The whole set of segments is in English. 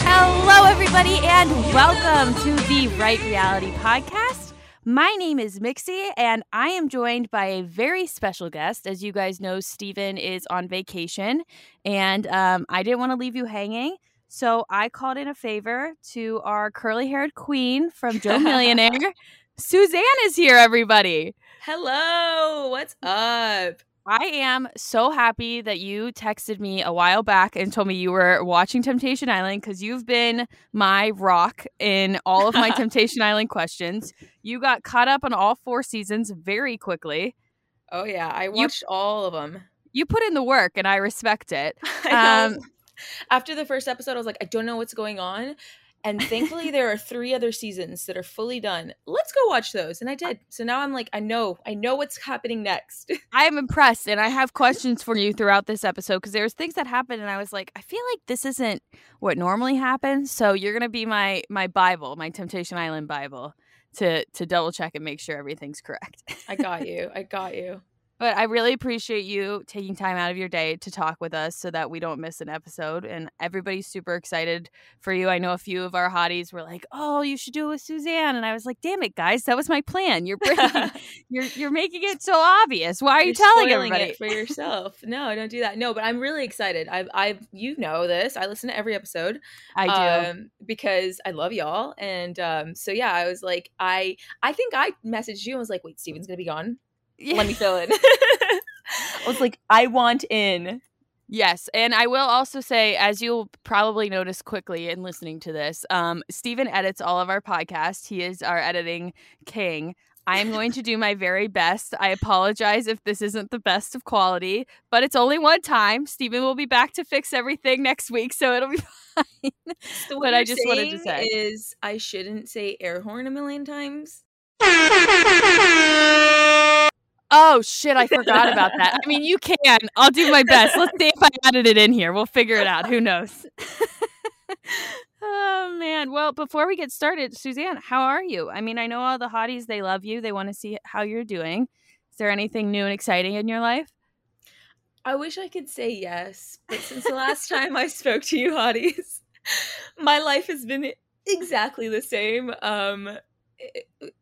Hello, everybody, and welcome to the Right Reality Podcast. My name is Mixie, and I am joined by a very special guest. As you guys know, Steven is on vacation, and um, I didn't want to leave you hanging. So I called in a favor to our curly haired queen from Joe Millionaire. Suzan is here, everybody. Hello, what's up? I am so happy that you texted me a while back and told me you were watching Temptation Island because you've been my rock in all of my Temptation Island questions. You got caught up on all four seasons very quickly. Oh yeah, I watched you, all of them. You put in the work, and I respect it. I um, After the first episode, I was like, I don't know what's going on, and thankfully, there are three other seasons that are fully done. Let's go watch those. And I did. So now I'm like, I know, I know what's happening next. I am impressed. And I have questions for you throughout this episode because there's things that happened. And I was like, I feel like this isn't what normally happens. So you're going to be my, my Bible, my Temptation Island Bible to, to double check and make sure everything's correct. I got you. I got you. But I really appreciate you taking time out of your day to talk with us so that we don't miss an episode. And everybody's super excited for you. I know a few of our hotties were like, "Oh, you should do it with Suzan," and I was like, "Damn it, guys, that was my plan. You're breaking, you're you're making it so obvious. Why are you you're telling everybody it for yourself? no, don't do that. No, but I'm really excited. I've I've you know this. I listen to every episode. I do um, because I love y'all. And um, so yeah, I was like, I I think I messaged you and was like, "Wait, Steven's gonna be gone." Yeah. Let me fill in. I was like, I want in. Yes, and I will also say, as you'll probably notice quickly in listening to this, um, Stephen edits all of our podcasts. He is our editing king. I am going to do my very best. I apologize if this isn't the best of quality, but it's only one time. Stephen will be back to fix everything next week, so it'll be fine. So but I just wanted to say is I shouldn't say air horn a million times. Oh shit, I forgot about that. I mean, you can. I'll do my best. Let's see if I added it in here. We'll figure it out. Who knows? oh man. Well, before we get started, Suzan, how are you? I mean, I know all the hotties, they love you. They want to see how you're doing. Is there anything new and exciting in your life? I wish I could say yes, but since the last time I spoke to you hotties, my life has been exactly the same. Um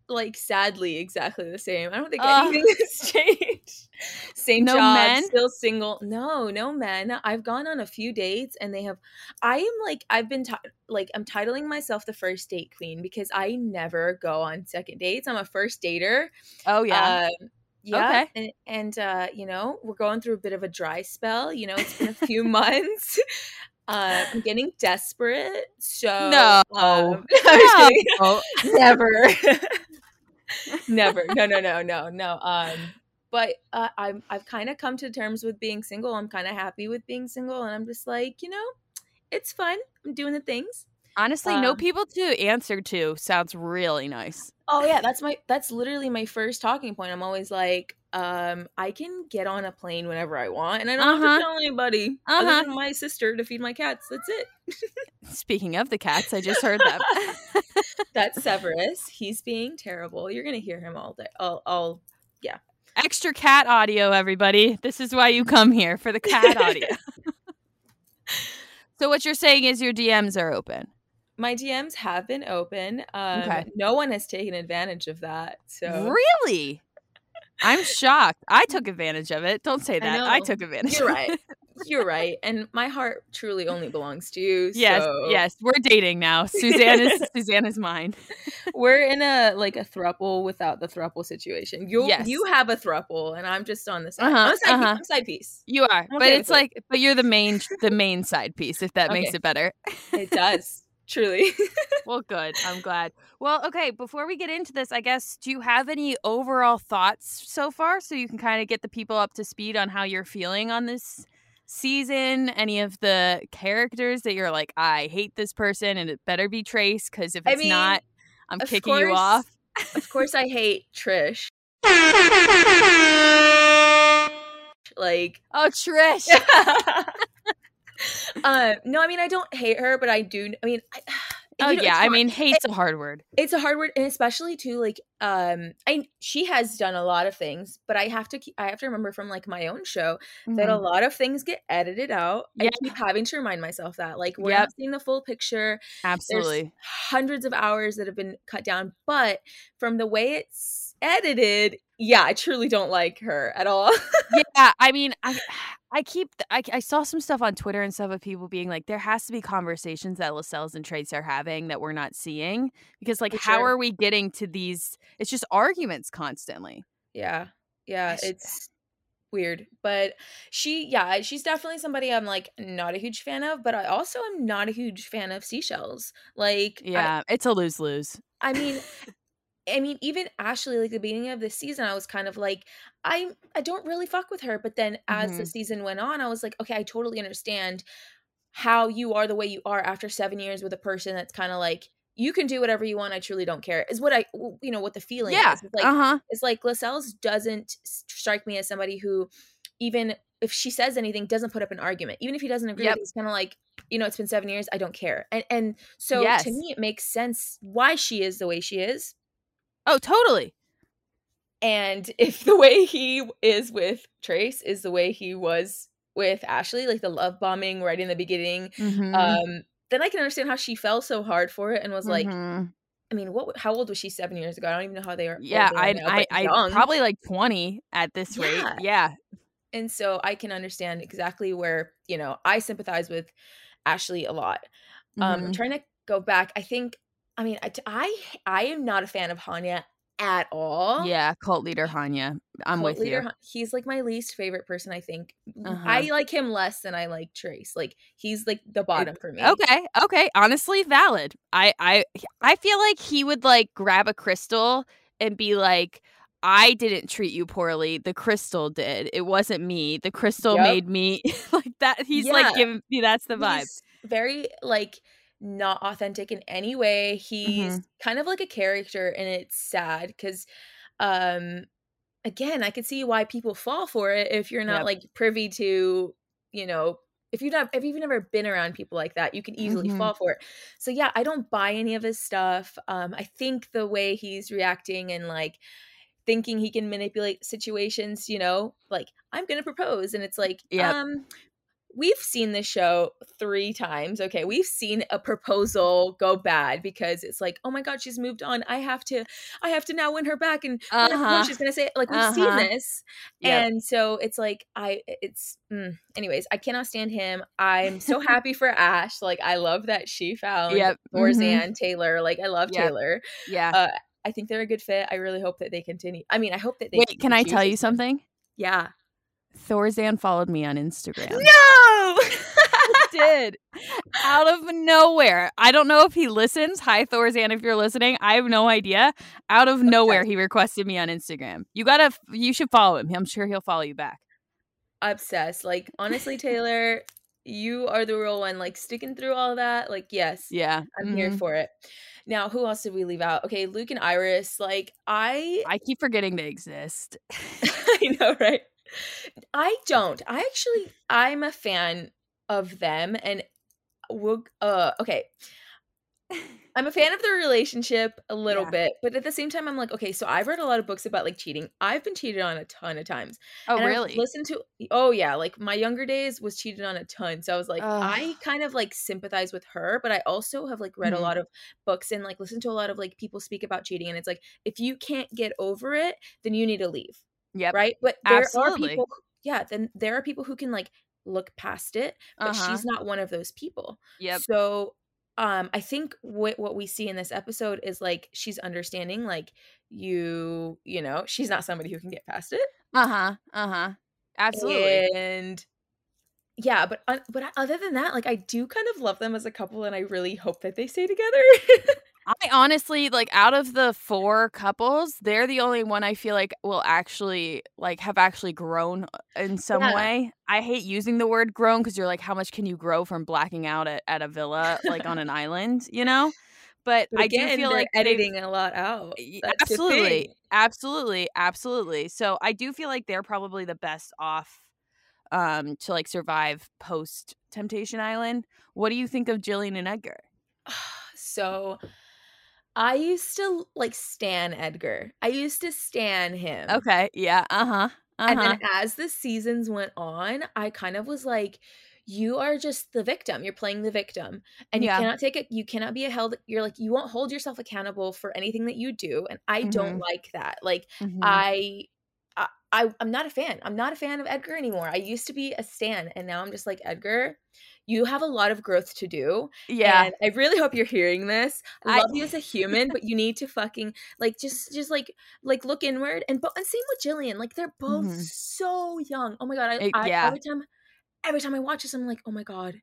like sadly exactly the same. I don't think anything has changed. Same no job, men? still single. No, no men. I've gone on a few dates and they have I am like I've been t- like I'm titling myself the first date queen because I never go on second dates. I'm a first dater. Oh yeah. Uh, yeah, okay. and, and uh, you know we're going through a bit of a dry spell. You know, it's been a few months. Uh, I'm getting desperate. So no, um, no. never, never. No, no, no, no, no. Um, but uh, I've I've kind of come to terms with being single. I'm kind of happy with being single, and I'm just like, you know, it's fun. I'm doing the things. Honestly, um, no people to answer to sounds really nice. Oh yeah, that's my that's literally my first talking point. I'm always like, um, I can get on a plane whenever I want, and I don't uh-huh. have to uh-huh. tell anybody uh-huh. other than my sister to feed my cats. That's it. Speaking of the cats, I just heard them. that's Severus. He's being terrible. You're gonna hear him all day. All, all, yeah. Extra cat audio, everybody. This is why you come here for the cat audio. so what you're saying is your DMs are open my DMs have been open. Um, okay. No one has taken advantage of that. So really, I'm shocked. I took advantage of it. Don't say that. I, I took advantage. You're right. You're right. And my heart truly only belongs to you. Yes, so. yes. We're dating now. Suzan is Suzan is mine. We're in a like a thruple without the thruple situation. You yes. you have a thruple and I'm just on the side. Uh-huh, I'm side, uh-huh. piece, side piece. You are. but it's like it. but you're the main the main side piece, if that okay. makes it better. it does. Truly. well, good. I'm glad. Well, okay, before we get into this, I guess, do you have any overall thoughts so far so you can kind of get the people up to speed on how you're feeling on this season? Any of the characters that you're like, I hate this person and it better be Trace because if it's I mean, not, I'm kicking course, you off. of course, I hate Trish. like, oh, Trish. uh, no, I mean I don't hate her, but I do. I mean, I, Oh you know, yeah, I mean, hate's a hard word. it's a hard word and especially too like um i she has done a lot of things but i have to keep, i have to remember from like my own show that a Mhm. lot of things get edited out i keep having to remind myself that like we're Yep. not seeing the full picture Absolutely. there's hundreds of hours that have been cut down but from the way it's edited yeah i truly don't like her at all yeah, I mean, I I keep I, I saw some stuff on Twitter and stuff of people being like, there has to be conversations that Lascelles and Trace are having that we're not seeing because like, For how sure. are we getting to these? It's just arguments constantly. yeah yeah it's weird but she yeah she's definitely somebody i'm like not a huge fan of but i also am not a huge fan of Lascelles like I- Yeah, it's a lose lose. I mean, I mean, even Ashley, like the beginning of the season, I was kind of like, I I don't really fuck with her. But then as the Mhm. season went on, I was like, okay, I totally understand how you are the way you are after seven years with a person that's kind of like you can do whatever you want. I truly don't care. Is what I you know what the feeling Yeah, is. It's like uh huh. it's like Lascelles doesn't strike me as somebody who even if she says anything doesn't put up an argument even if he doesn't agree Yep. with it, he's kind of like you know it's been seven years i don't care and and so Yes. to me it makes sense why she is the way she is Oh, totally. and if the way he is with trace is the way he was with ashley like the love bombing right in the beginning Mhm. um then i can understand how she fell so hard for it and was like Mhm. i mean what how old was she seven years ago i don't even know how they are yeah, old they are I now, I, I probably like twenty at this rate. Yeah. Yeah, and so i can understand exactly where you know i sympathize with ashley a lot um i'm Mhm. trying to go back i think i mean i i, I am not a fan of hanya at all yeah. Cult leader Hanya, I'm Cult with leader you. He's like my least favorite person i think Uh-huh. i like him less than i like trace like he's like the bottom for me Okay, okay, honestly valid. I I I feel like he would like grab a crystal and be like I didn't treat you poorly. The crystal did. It wasn't me. The crystal Yep. made me like that. He's Yeah. like giving me that's the vibe. He's very like not authentic in any way. He's Mm-hmm. kind of like a character and it's sad because um again, I could see why people fall for it if you're not Yep. like privy to, you know, if you've not if you've never been around people like that, you can easily Mhm. fall for it. So yeah, I don't buy any of his stuff. Um I think the way he's reacting and like thinking he can manipulate situations, you know, like I'm going to propose and it's like Yep. um we've seen this show three times. Okay, we've seen a proposal go bad because it's like, oh my god, she's moved on. I have to, I have to now win her back, and what if- what Uh-huh. she's gonna say. Like we've Uh-huh. seen this, Yep. and so it's like I, it's. Mm. Anyways, I cannot stand him. I'm so happy for Ash. Like I love that she found Yep. Mhm. Thorzan Taylor. Like I love Yep. Taylor. Yeah. Uh, I think they're a good fit. I really hope that they continue. I mean, I hope that they. Wait, can I tell you something? Yeah. Thorzan followed me on Instagram. No. did out of nowhere. I don't know if he listens. Hi, Thorzan, if you're listening, I have no idea. Out of nowhere, he requested me on Instagram. You gotta, you should follow him. I'm sure he'll follow you back. obsessed. Like honestly, Taylor, you are the real one. Like sticking through all that. Like yes, Yeah, I'm here mhm. for it. Now, who else did we leave out? Okay, Luke and Iris. Like I, I keep forgetting they exist. I know, right? I don't. I actually, I'm a fan of them, and we'll. Uh, okay. I'm a fan of their relationship a little Yeah. bit, but at the same time, I'm like, okay, so I've read a lot of books about like cheating. I've been cheated on a ton of times. Oh, really? listened to oh yeah, like my younger days was cheated on a ton. So I was like, Ugh. I kind of like sympathize with her, but I also have like read Mhm. a lot of books and like listened to a lot of like people speak about cheating, and it's like if you can't get over it, then you need to leave, Yep. right? But there Absolutely. are people, who- yeah, then there are people who can like look past it, but Uh-huh. she's not one of those people. Yeah. So um I think what what we see in this episode is like she's understanding like you, you know, she's not somebody who can get past it. Uh huh. Uh huh. Absolutely. And yeah, but uh, but other than that, like I do kind of love them as a couple, and I really hope that they stay together. I honestly like out of the four couples, they're the only one I feel like will actually like have actually grown uh, in some Yeah. way. I hate using the word grown because you're like, how much can you grow from blacking out at, at a villa like on an island, you know? But, But I again, do feel like editing a lot out. That's absolutely absolutely absolutely so i do feel like they're probably the best off um to like survive post temptation island what do you think of jillian and edgar So I used to like stan Edgar. I used to stan him. Okay. Yeah. Uh huh. Uh-huh. And then as the seasons went on, I kind of was like, you are just the victim. You're playing the victim. And Yeah. you cannot take it, you cannot be a held you're like, you won't hold yourself accountable for anything that you do. And I don't Mhm. like that. Like Mhm. I I, I'm not a fan. I'm not a fan of Edgar anymore. I used to be a stan, and now I'm just like Edgar. You have a lot of growth to do, yeah. and I really hope you're hearing this. I I- love you as a human, but you need to fucking like just just like like look inward and but and same with Jillian. Like they're both Mhm. so young. Oh my god! I, It- I yeah. every time every time I watch this, I'm like, oh my god.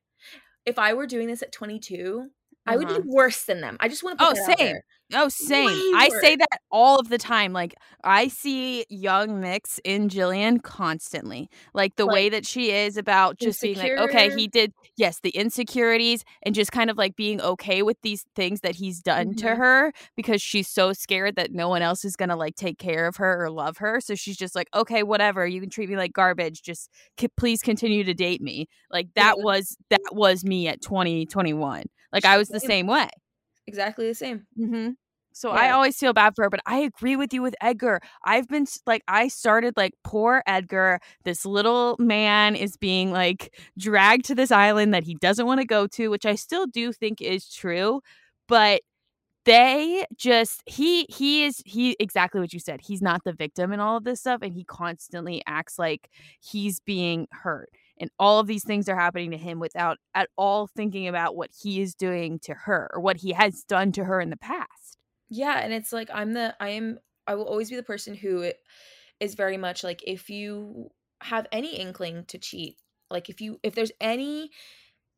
If I were doing this at 22, I would Uh-huh. be worse than them. I just want to Oh, put that out same. Oh, same. Way I say that all of the time. Like I see young Mix in Jillian constantly. Like the way that she is about just being like, okay, he did yes, the insecurities and just kind of like being okay with these things that he's done to Mhm. her because she's so scared that no one else is gonna like take care of her or love her. So she's just like, okay, whatever. You can treat me like garbage. Just c- please continue to date me. Like that Yeah. was that was me at 2021. Like I was the Same. way. Exactly the same. Mm-hmm. So I always feel bad for her, but I agree with you with Edgar. I've been like, I started like, poor Edgar. This little man is being like dragged to this island that he doesn't want to go to, which I still do think is true. But they just he he is he exactly what you said. He's not the victim in all of this stuff, and he constantly acts like he's being hurt. And all of these things are happening to him without at all thinking about what he is doing to her or what he has done to her in the past. Yeah, and it's like I'm the I am I will always be the person who is very much like if you have any inkling to cheat, like if you if there's any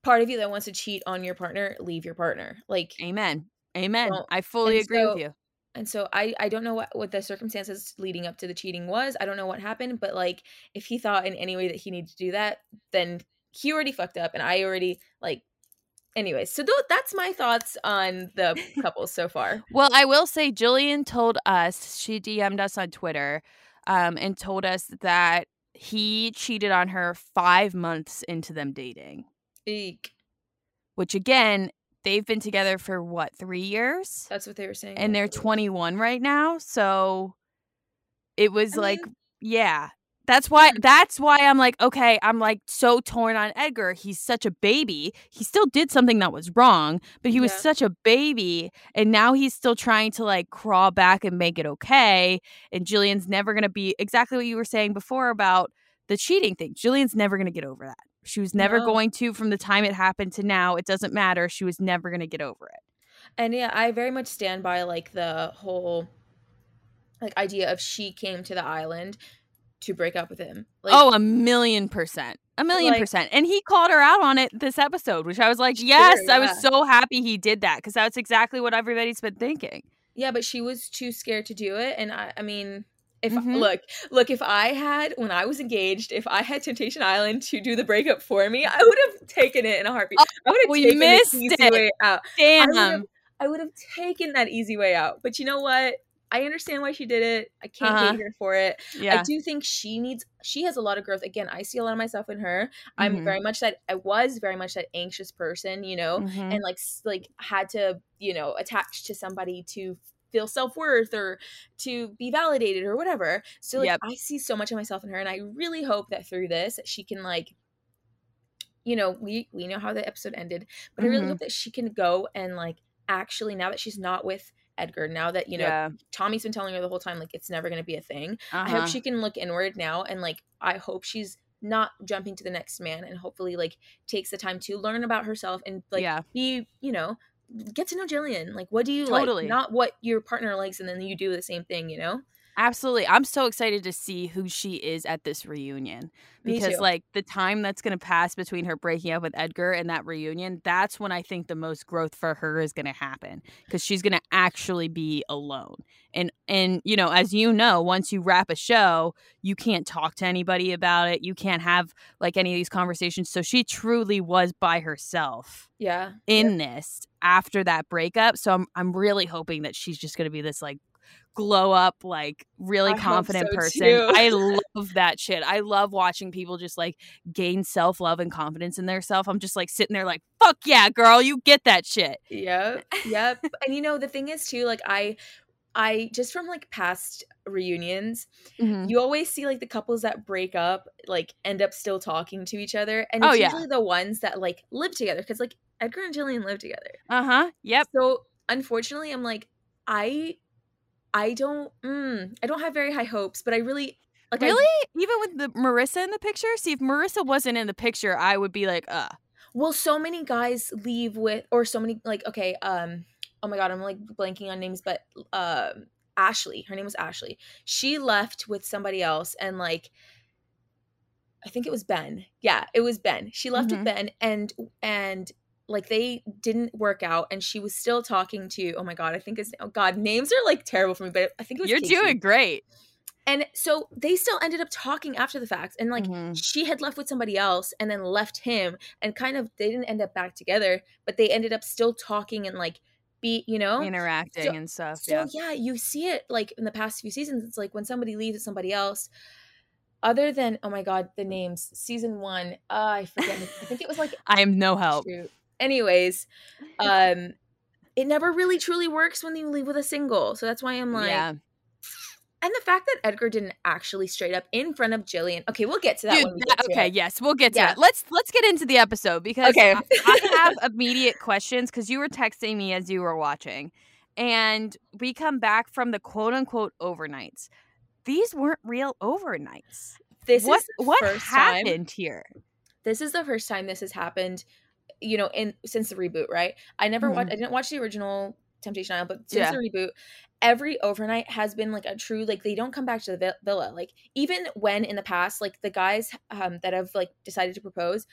part of you that wants to cheat on your partner, leave your partner. Like Amen. Amen. I fully agree so- with you. And so I I don't know what what the circumstances leading up to the cheating was. I don't know what happened, but like if he thought in any way that he needed to do that, then he already fucked up and I already like anyways. So th- that's my thoughts on the couple so far. Well, I will say Jillian told us, she DM'd us on Twitter um, and told us that he cheated on her five months into them dating, Eek. which again, they've been together for what, three years? That's what they were saying. And they're 21 right now. So it was I like, mean- yeah. That's why Hmm. that's why I'm like, okay, I'm like so torn on Edgar. He's such a baby. He still did something that was wrong, but he was Yeah. such a baby and now he's still trying to like crawl back and make it okay. And Jillian's never gonna be exactly what you were saying before about the cheating thing. Jillian's never gonna get over that. She was never No. going to from the time it happened to now. It doesn't matter. She was never gonna get over it. And yeah, I very much stand by like the whole like idea of she came to the island to break up with him. Like, oh, a million percent. A million Like- percent. And he called her out on it this episode, which I was like, yes, I yeah. was so happy he did that because that's exactly what everybody's been thinking. yeah, but she was too scared to do it. And I, I mean, if Mhm. look, look, if I had when I was engaged, if I had Temptation Island to do the breakup for me, I would have taken it in a heartbeat. I would have Oh, taken missed the easy it. way out. I would have, Damn. I would have taken that easy way out. But you know what? I understand why she did it. I can't Uh-huh. hate her for it. Yeah. I do think she needs she has a lot of growth. Again, I see a lot of myself in her. I'm Mhm. very much that I was very much that anxious person, you know, Mhm. and like like had to, you know, attach to somebody to feel self-worth or to be validated or whatever. So like Yep. I see so much of myself in her and I really hope that through this she can like you know, we we know how the episode ended, but I really Mhm. hope that she can go and like actually now that she's not with Edgar, now that you know yeah. Tommy's been telling her the whole time like it's never going to be a thing. I Uh-huh. hope she can look inward now and like I hope she's not jumping to the next man and hopefully like takes the time to learn about herself and like Yeah. be, you know, get to know Jillian. Like what do you Totally. like? Not what your partner likes and then you do the same thing, you know? Absolutely. I'm so excited to see who she is at this reunion because like the time that's going to pass between her breaking up with Edgar and that reunion, that's when I think the most growth for her is going to happen cuz she's going to actually be alone. And and you know, as you know, once you wrap a show, you can't talk to anybody about it. You can't have like any of these conversations. So she truly was by herself Yeah. in this after that breakup. So I'm I'm really hoping that she's just going to be this like glow up like really I confident so, person. too. I love that shit. I love watching people just like gain self-love and confidence in their self. I'm just like sitting there like, "Fuck yeah, girl, you get that shit. Yep. Yep. and you know, the thing is too, like I I just from like past reunions, Mhm. you always see like the couples that break up like end up still talking to each other. And Oh, it's yeah. usually the ones that like live together. Cause like Edgar and Jillian live together. Uh huh. Yep. So unfortunately, I'm like, I I don't mm, I don't have very high hopes, but I really like I- Really? Even with the Marissa in the picture? See, if Marissa wasn't in the picture, I would be like, uh. Well, so many guys leave with, or so many like okay, um, oh my god, I'm like blanking on names, but um, Ashley, her name was Ashley. She left with somebody else, and like, I think it was Ben. Yeah, it was Ben. She left Mhm. with Ben, and and like they didn't work out, and she was still talking to. Oh my god, I think it's oh god, names are like terrible for me, but I think it was You're Casey. doing great. And so they still ended up talking after the fact. And like Mhm. she had left with somebody else and then left him and kind of they didn't end up back together, but they ended up still talking and like be, you know? interacting So- and stuff. So yeah. yeah. you see it like in the past few seasons. It's like when somebody leaves with somebody else. Other than oh my god, the names. Season one, uh, I forget. I think it was like I am no help. shoot. Anyways, um, it never really truly works when you leave with a single. So that's why I'm like, yeah. and the fact that Edgar didn't actually straight up in front of Jillian. Okay, we'll get to that. Dude, when we that- to okay, it. yes, we'll get to Yeah. that. Let's let's get into the episode because Okay. I, I have immediate questions because you were texting me as you were watching, and we come back from the quote unquote overnights. These weren't real overnights. This what is the what first time. happened here? This is the first time this has happened. You know, in since the reboot, right? I never watched. Mhm. I didn't watch the original Temptation Island, but since Yeah. the reboot, every overnight has been like a true like they don't come back to the villa. Like even when in the past, like the guys um that have like decided to propose.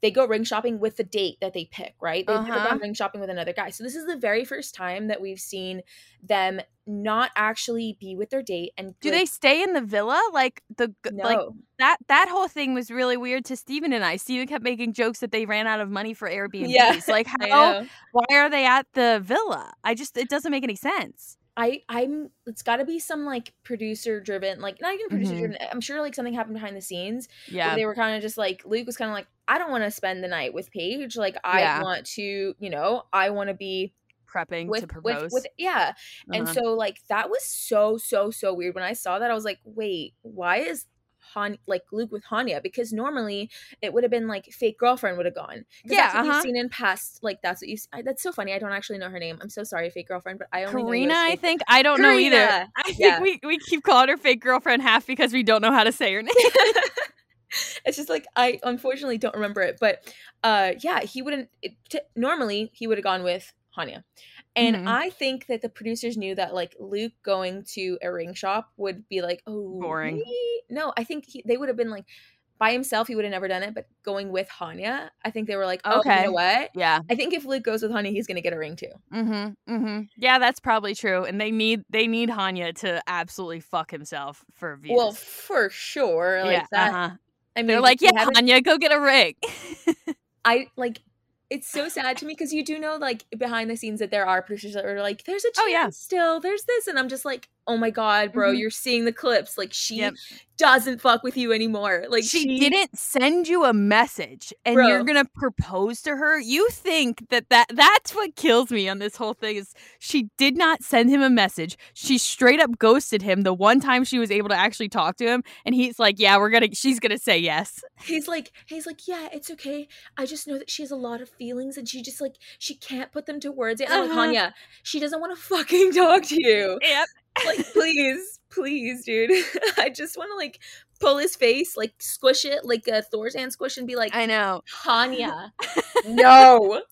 They go ring shopping with the date that they pick, right? They've never Uh-huh. gone ring shopping with another guy. So this is the very first time that we've seen them not actually be with their date. And Do like, they stay in the villa? Like the No. like that that whole thing was really weird to Stephen and I. Stephen kept making jokes that they ran out of money for Airbnbs. Yeah, Like how why are they at the villa? I just it doesn't make any sense. I I'm it's got to be some like producer driven like not even producer driven I'm sure like something happened behind the scenes Yeah. they were kind of just like Luke was kind of like I don't want to spend the night with Paige like I Yeah. want to you know I want to be Prepping with, to propose. with yeah and Uh-huh. so like that was so so so weird when I saw that I was like wait why is Han like Luke with Hanya because normally it would have been like fake girlfriend would have gone. Yeah, that's what uh-huh. you've seen in past like that's what you that's so funny I don't actually know her name I'm so sorry fake girlfriend but I only know Karina, I think. I don't know either. Karina. I think Yeah. we, we keep calling her fake girlfriend half because we don't know how to say her name. it's just like I unfortunately don't remember it, but uh, yeah, he wouldn't. It, t- normally, he would have gone with Hanya, and Mhm. I think that the producers knew that like Luke going to a ring shop would be like, oh, Boring. maybe- No, I think he, they would have been like by himself. He would have never done it, but going with Hanya, I think they were like, oh, you Okay. know what? yeah. I think if Luke goes with Hanya, he's gonna get a ring too. Mm-hmm. Mm-hmm. Yeah, that's probably true. And they need they need Hanya to absolutely fuck himself for views. Well, for sure, like yeah. that. uh-huh. I mean, They're like, yeah, Hanya, go get a ring. I like it's so sad to me because you do know like behind the scenes that there are producers that are like, there's a chance Oh, yeah. still, there's this, and I'm just like, oh my god, bro, Mhm. you're seeing the clips. Like she Yep. doesn't fuck with you anymore. Like she, didn't send you a message and you're gonna propose to her you think that, that that's what kills me on this whole thing is she did not send him a message she straight up ghosted him the one time she was able to actually talk to him and he's like yeah we're gonna she's gonna say yes He's like, he's like, yeah, it's okay. I just know that she has a lot of feelings and she just like she can't put them to words. And I'm like, Uh-huh. Hanya, she doesn't want to fucking talk to you. yep Like, please, please, dude. I just want to like pull his face, like squish it like a thor's hand squish, and be like, i know Hanya, no.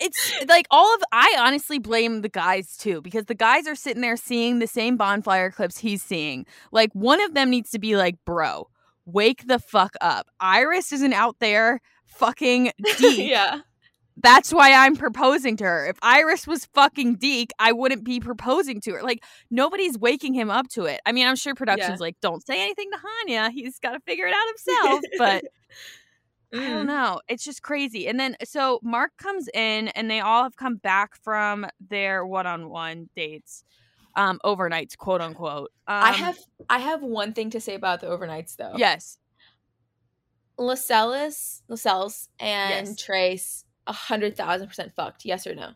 it's like all of i honestly blame the guys too because the guys are sitting there seeing the same bonfire clips he's seeing like one of them needs to be like bro wake the fuck up iris isn't out there fucking deep yeah. That's why i'm proposing to her if iris was fucking deek i wouldn't be proposing to her like nobody's waking him up to it i mean i'm sure production's like don't say anything to hanya he's got to figure it out himself but I don't Mm. know. It's just crazy. And then so Mark comes in and they all have come back from their one-on-one dates. Um overnights, quote unquote. Um, I have I have one thing to say about the overnights though. Yes. Lascelles, Lascelles and Yes. Trace a hundred thousand percent fucked? Yes or no?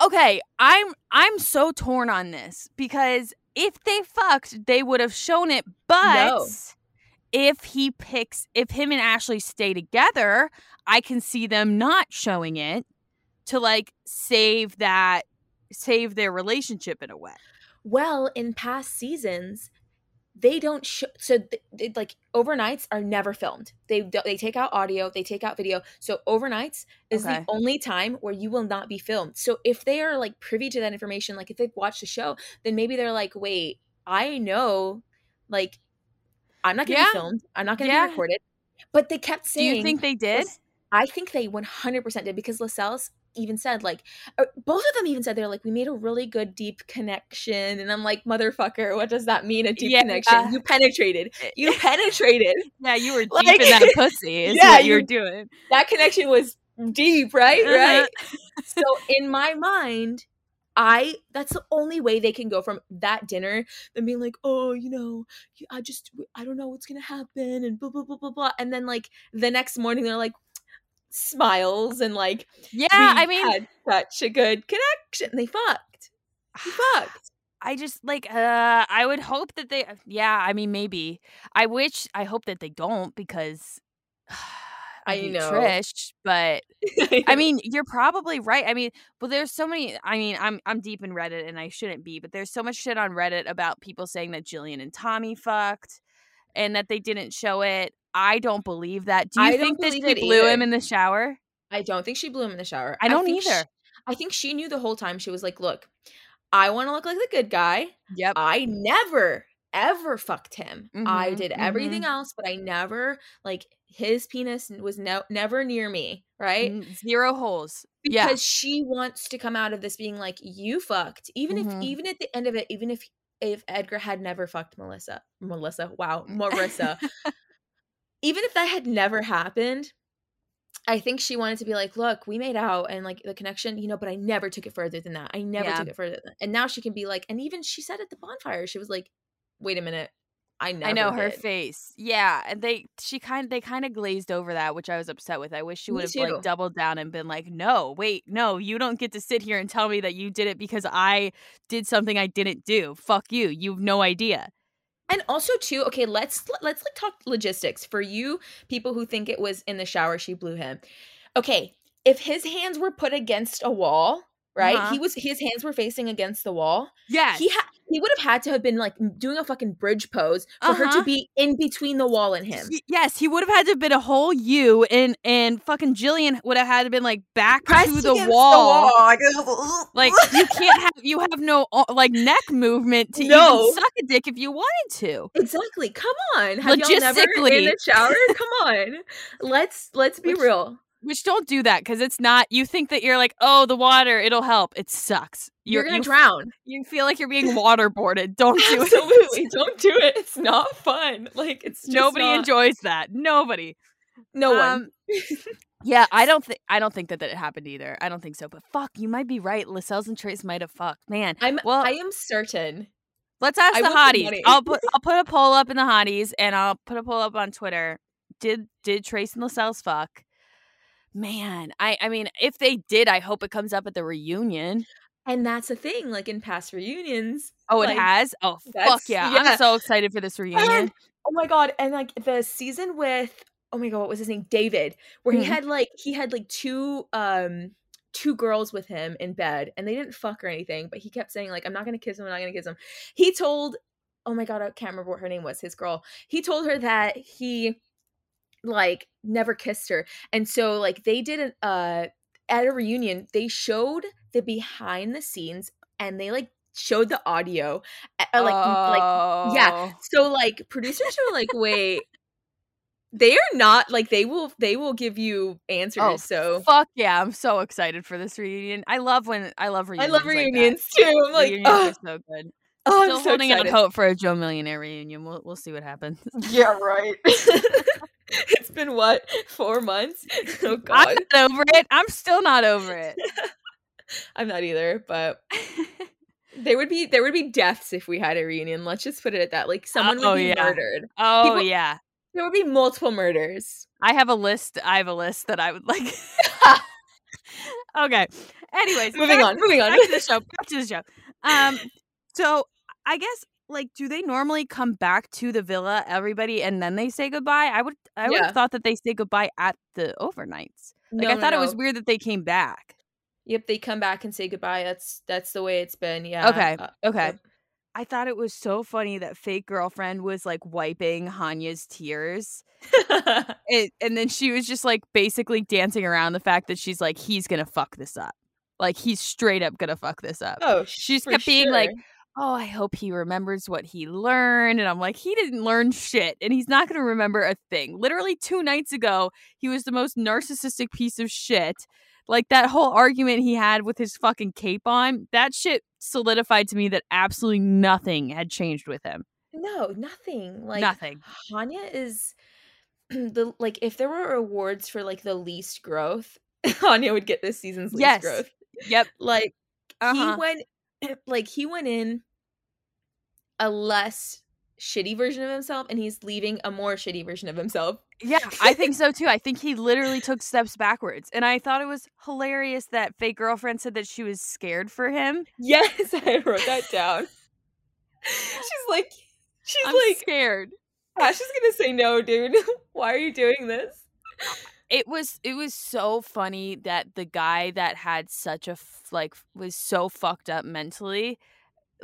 Okay, I'm I'm so torn on this because if they fucked, they would have shown it. But No. if he picks, if him and Ashley stay together, I can see them not showing it to like save that, save their relationship in a way. Well, in past seasons, they don't show. So, th- they, like overnights are never filmed. They they take out audio, they take out video. So overnights is Okay. the only time where you will not be filmed. So if they are like privy to that information, like if they've watched the show, then maybe they're like, wait, I know, like I'm not gonna Yeah. be filmed. I'm not gonna Yeah. be recorded. But they kept saying Do you think they did? I think they 100% did because Lascelles even said like uh, both of them even said they're like we made a really good deep connection and I'm like motherfucker what does that mean a deep Yeah. connection you penetrated you penetrated Yeah, you were deep Like- in that pussy. Is Yeah, what you're you- doing. that connection was deep right Uh-huh. right so in my mind I that's the only way they can go from that dinner than being like, oh, you know, I just I don't know what's gonna happen and blah blah blah blah blah, and then like the next morning they're like smiles and like Yeah, I mean, had such a good connection. They fucked. They fucked. I just like uh I would hope that they yeah, I mean maybe. I wish I hope that they don't because I, I know. Trish, but I mean, you're probably right. I mean, well there's so many I mean, I'm I'm deep in Reddit and I shouldn't be, but there's so much shit on Reddit about people saying that Jillian and Tommy fucked and that they didn't show it. I don't believe that. Do you I think that she blew him in the shower? I don't think she blew him in the shower. I don't think either. She, I think she knew the whole time. She was like, "Look, I want to look like the good guy. Yep. I never ever fucked him. I Mhm, did everything else, but I never like his penis was no never near me, right? Zero holes. Because yeah. she wants to come out of this being like, you fucked. Even Mhm. if even at the end of it, even if if Edgar had never fucked Melissa, Melissa, wow, Marissa, even if that had never happened, I think she wanted to be like, look, we made out and like the connection, you know, but I never took it further than that. I never Yeah. took it further. Than that. And now she can be like, and even she said at the bonfire, she was like, wait a minute, I never. I know her face. Yeah, and they she kind they kind of glazed over that, which I was upset with. I wish she would have like doubled down and been like, "No, wait, no, you don't get to sit here and tell me that you did it because I did something I didn't do. Fuck you. You've no idea." And also too, okay, let's let's like talk logistics for you people who think it was in the shower she blew him. Okay, if his hands were put against a wall, right? Uh-huh. He was his hands were facing against the wall. Yeah. He ha- he would have had to have been like doing a fucking bridge pose for her Uh-huh. to be in between the wall and him. He- yes, he would have had to have been a whole U, and and fucking Jillian would have had to been like back Pressed to the against wall. Like, Like you can't have you have no uh, like neck movement to No. even suck a dick if you wanted to. exactly. Come on. Have y'all never in the shower? Come on. Let's let's be Which- real. Which don't do that because it's not. You think that you're like, oh, the water, it'll help. It sucks. You're, gonna you, drown. You feel like you're being waterboarded. Don't do it. Absolutely. Don't do it. It's not fun. Like it's just Nobody not- enjoys that. Nobody. No one. Um, yeah, I don't think. I don't think that that it happened either. I don't think so. But fuck, you might be right. Lascelles and Trace might have fucked. Man, I'm well- I am certain. let's ask I the hotties. I'll put. I'll put a poll up in the hotties, and I'll put a poll up on Twitter. Did did Trace and Lascelles fuck? Man, I I mean, if they did, I hope it comes up at the reunion. And that's the thing, like in past reunions. Oh, it has. Oh, fuck yeah. yeah. I'm so excited for this reunion. And, oh my god, and like the season with oh my god, what was his name? David, where Mhm. he had like he had like two um two girls with him in bed and they didn't fuck or anything, but he kept saying like I'm not going to kiss him, I'm not going to kiss him. He told oh my god, I can't remember what her name was, his girl. He told her that he like never kissed her. And so like they did an uh at a reunion, they showed the behind the scenes and they like showed the audio uh, like like yeah. Oh. so like producers were like, wait, they are not like they will they will give you answers. Oh, so Fuck yeah, I'm so excited for this reunion. I love when I love I reunions. love like reunions too. I'm like, reunions oh, so good. oh, Still I'm so holding out hope for a Joe Millionaire reunion. We'll we'll see what happens. Yeah, right. it's been what four months? Oh God, I'm not over it. I'm still not over it. I'm not either. But there would be there would be deaths if we had a reunion. Let's just put it at that. Like someone would Oh, be yeah. murdered. oh People- yeah. There would be multiple murders. I have a list. I have a list that I would like. okay. Anyways, moving back- on, moving on. Back to the show. Back to the show. Um, so I guess like, do they normally come back to the villa, everybody, and then they say goodbye? I would, I would Yeah. have thought that they say goodbye at the overnights. Like, No, I no, thought it was weird that they came back. Yep, they come back and say goodbye. That's that's the way it's been. Yeah. Okay, Uh, okay. yep. I thought it was so funny that fake girlfriend was like wiping Hanya's tears. It, and then she was just like basically dancing around the fact that she's like, he's gonna fuck this up. Like he's straight up gonna fuck this up. oh, she's kept being like, sure. Oh, I hope he remembers what he learned. And I'm like, he didn't learn shit. And he's not going to remember a thing. Literally two nights ago, he was the most narcissistic piece of shit. Like that whole argument he had with his fucking cape on, that shit solidified to me that absolutely nothing had changed with him. no, nothing. Like nothing. Hanya is the like if there were awards for like the least growth, Hanya would get this season's least Yes. growth. Yep. Like Uh-huh. he went Eh, like he went in a less shitty version of himself and he's leaving a more shitty version of himself. Yeah, I think so too. I think he literally took steps backwards. And I thought it was hilarious that fake girlfriend said that she was scared for him. Yes, I wrote that down. she's like she's I'm like scared. Ash is gonna say no, dude. Why are you doing this? It was it was so funny that the guy that had such a f- like was so fucked up mentally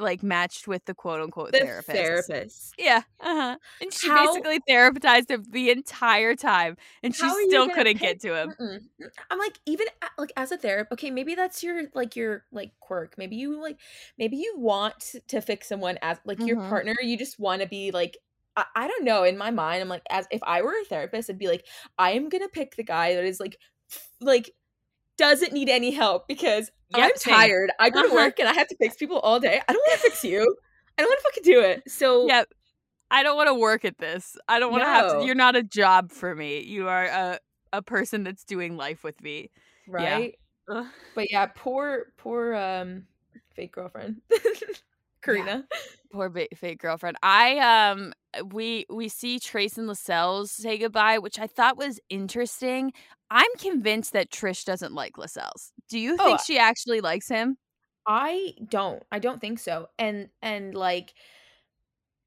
like matched with the quote unquote The therapist. therapist. Yeah, uh-huh. And she How- basically therapized him the entire time, and she How still couldn't pick- get to him. Mm-mm. I'm like, even like as a therapist, okay, maybe that's your like your like quirk. Maybe you like, maybe you want to fix someone as like your Mhm. partner. You just want to be like, I, I don't know. In my mind, I'm like, as if I were a therapist, I'd be like, I am gonna pick the guy that is like, f- like doesn't need any help because Yep, I'm same. tired. I go to Uh-huh. work and I have to fix people all day. I don't want to fix you. I don't want to fucking do it. So Yep. I don't want to work at this. I don't want to have to. You're not a job for me. You are a a person that's doing life with me. right. Ugh. But yeah, poor poor um fake girlfriend. Karina. Poor ba- fake girlfriend. I um we we see Trace and Lascelles say goodbye, which I thought was interesting. I'm convinced that Trish doesn't like Lascelles. Do you Oh, think she actually likes him? I don't. I don't think so. And and like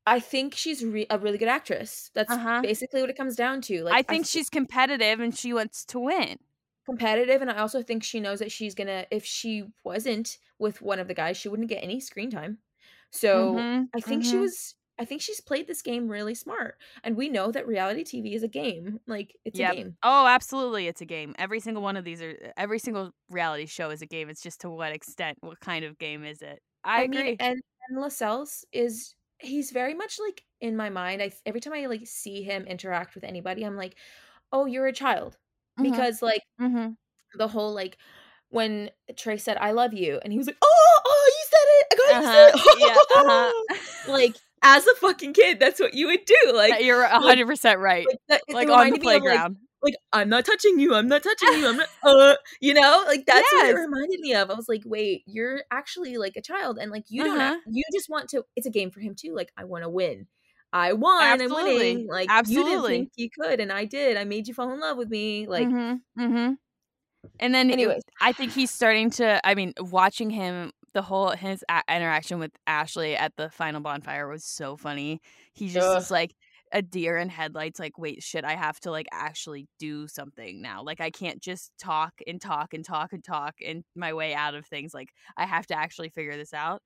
I think she's re- a really good actress. That's Uh-huh. basically what it comes down to. Like I think f- she's competitive and she wants to win. competitive and I also think she knows that she's going to if she wasn't with one of the guys, she wouldn't get any screen time. So Mhm, I think she mhm. was I think she's played this game really smart. And we know that reality TV is a game. Like it's Yep. a game. Oh, absolutely, it's a game. Every single one of these are every single reality show is a game. It's just to what extent, what kind of game is it? I, agree. mean, and and Lascelles is he's very much like in my mind. I every time I like see him interact with anybody, I'm like, oh, you're a child Mhm, because like mhm. the whole like when Trey said I love you, and he was like, oh, oh, you said it. I got Uh-huh, you said yeah, it. uh-huh. like as a fucking kid, that's what you would do. Like. You're hundred percent right. Like, Like on the me of, like, playground. like I'm not touching you. I'm not touching you. I'm not. Uh, you know, like that's what it reminded me of. I was like, wait, you're actually like a child, and like you don't. Uh-huh. Have, you just want to. It's a game for him too. Like I want to win. I won. Absolutely. I'm winning. Like you Absolutely. didn't think you could, and I did. I made you fall in love with me. Like mm-hmm, mm-hmm. And then Anyways. I think he's starting to. I mean, watching him, the whole his a- interaction with Ashley at the final bonfire was so funny. He just was like a deer in headlights. Like, wait, shit, I have to like actually do something now. Like, I can't just talk and talk and talk and talk and my way out of things. Like, I have to actually figure this out.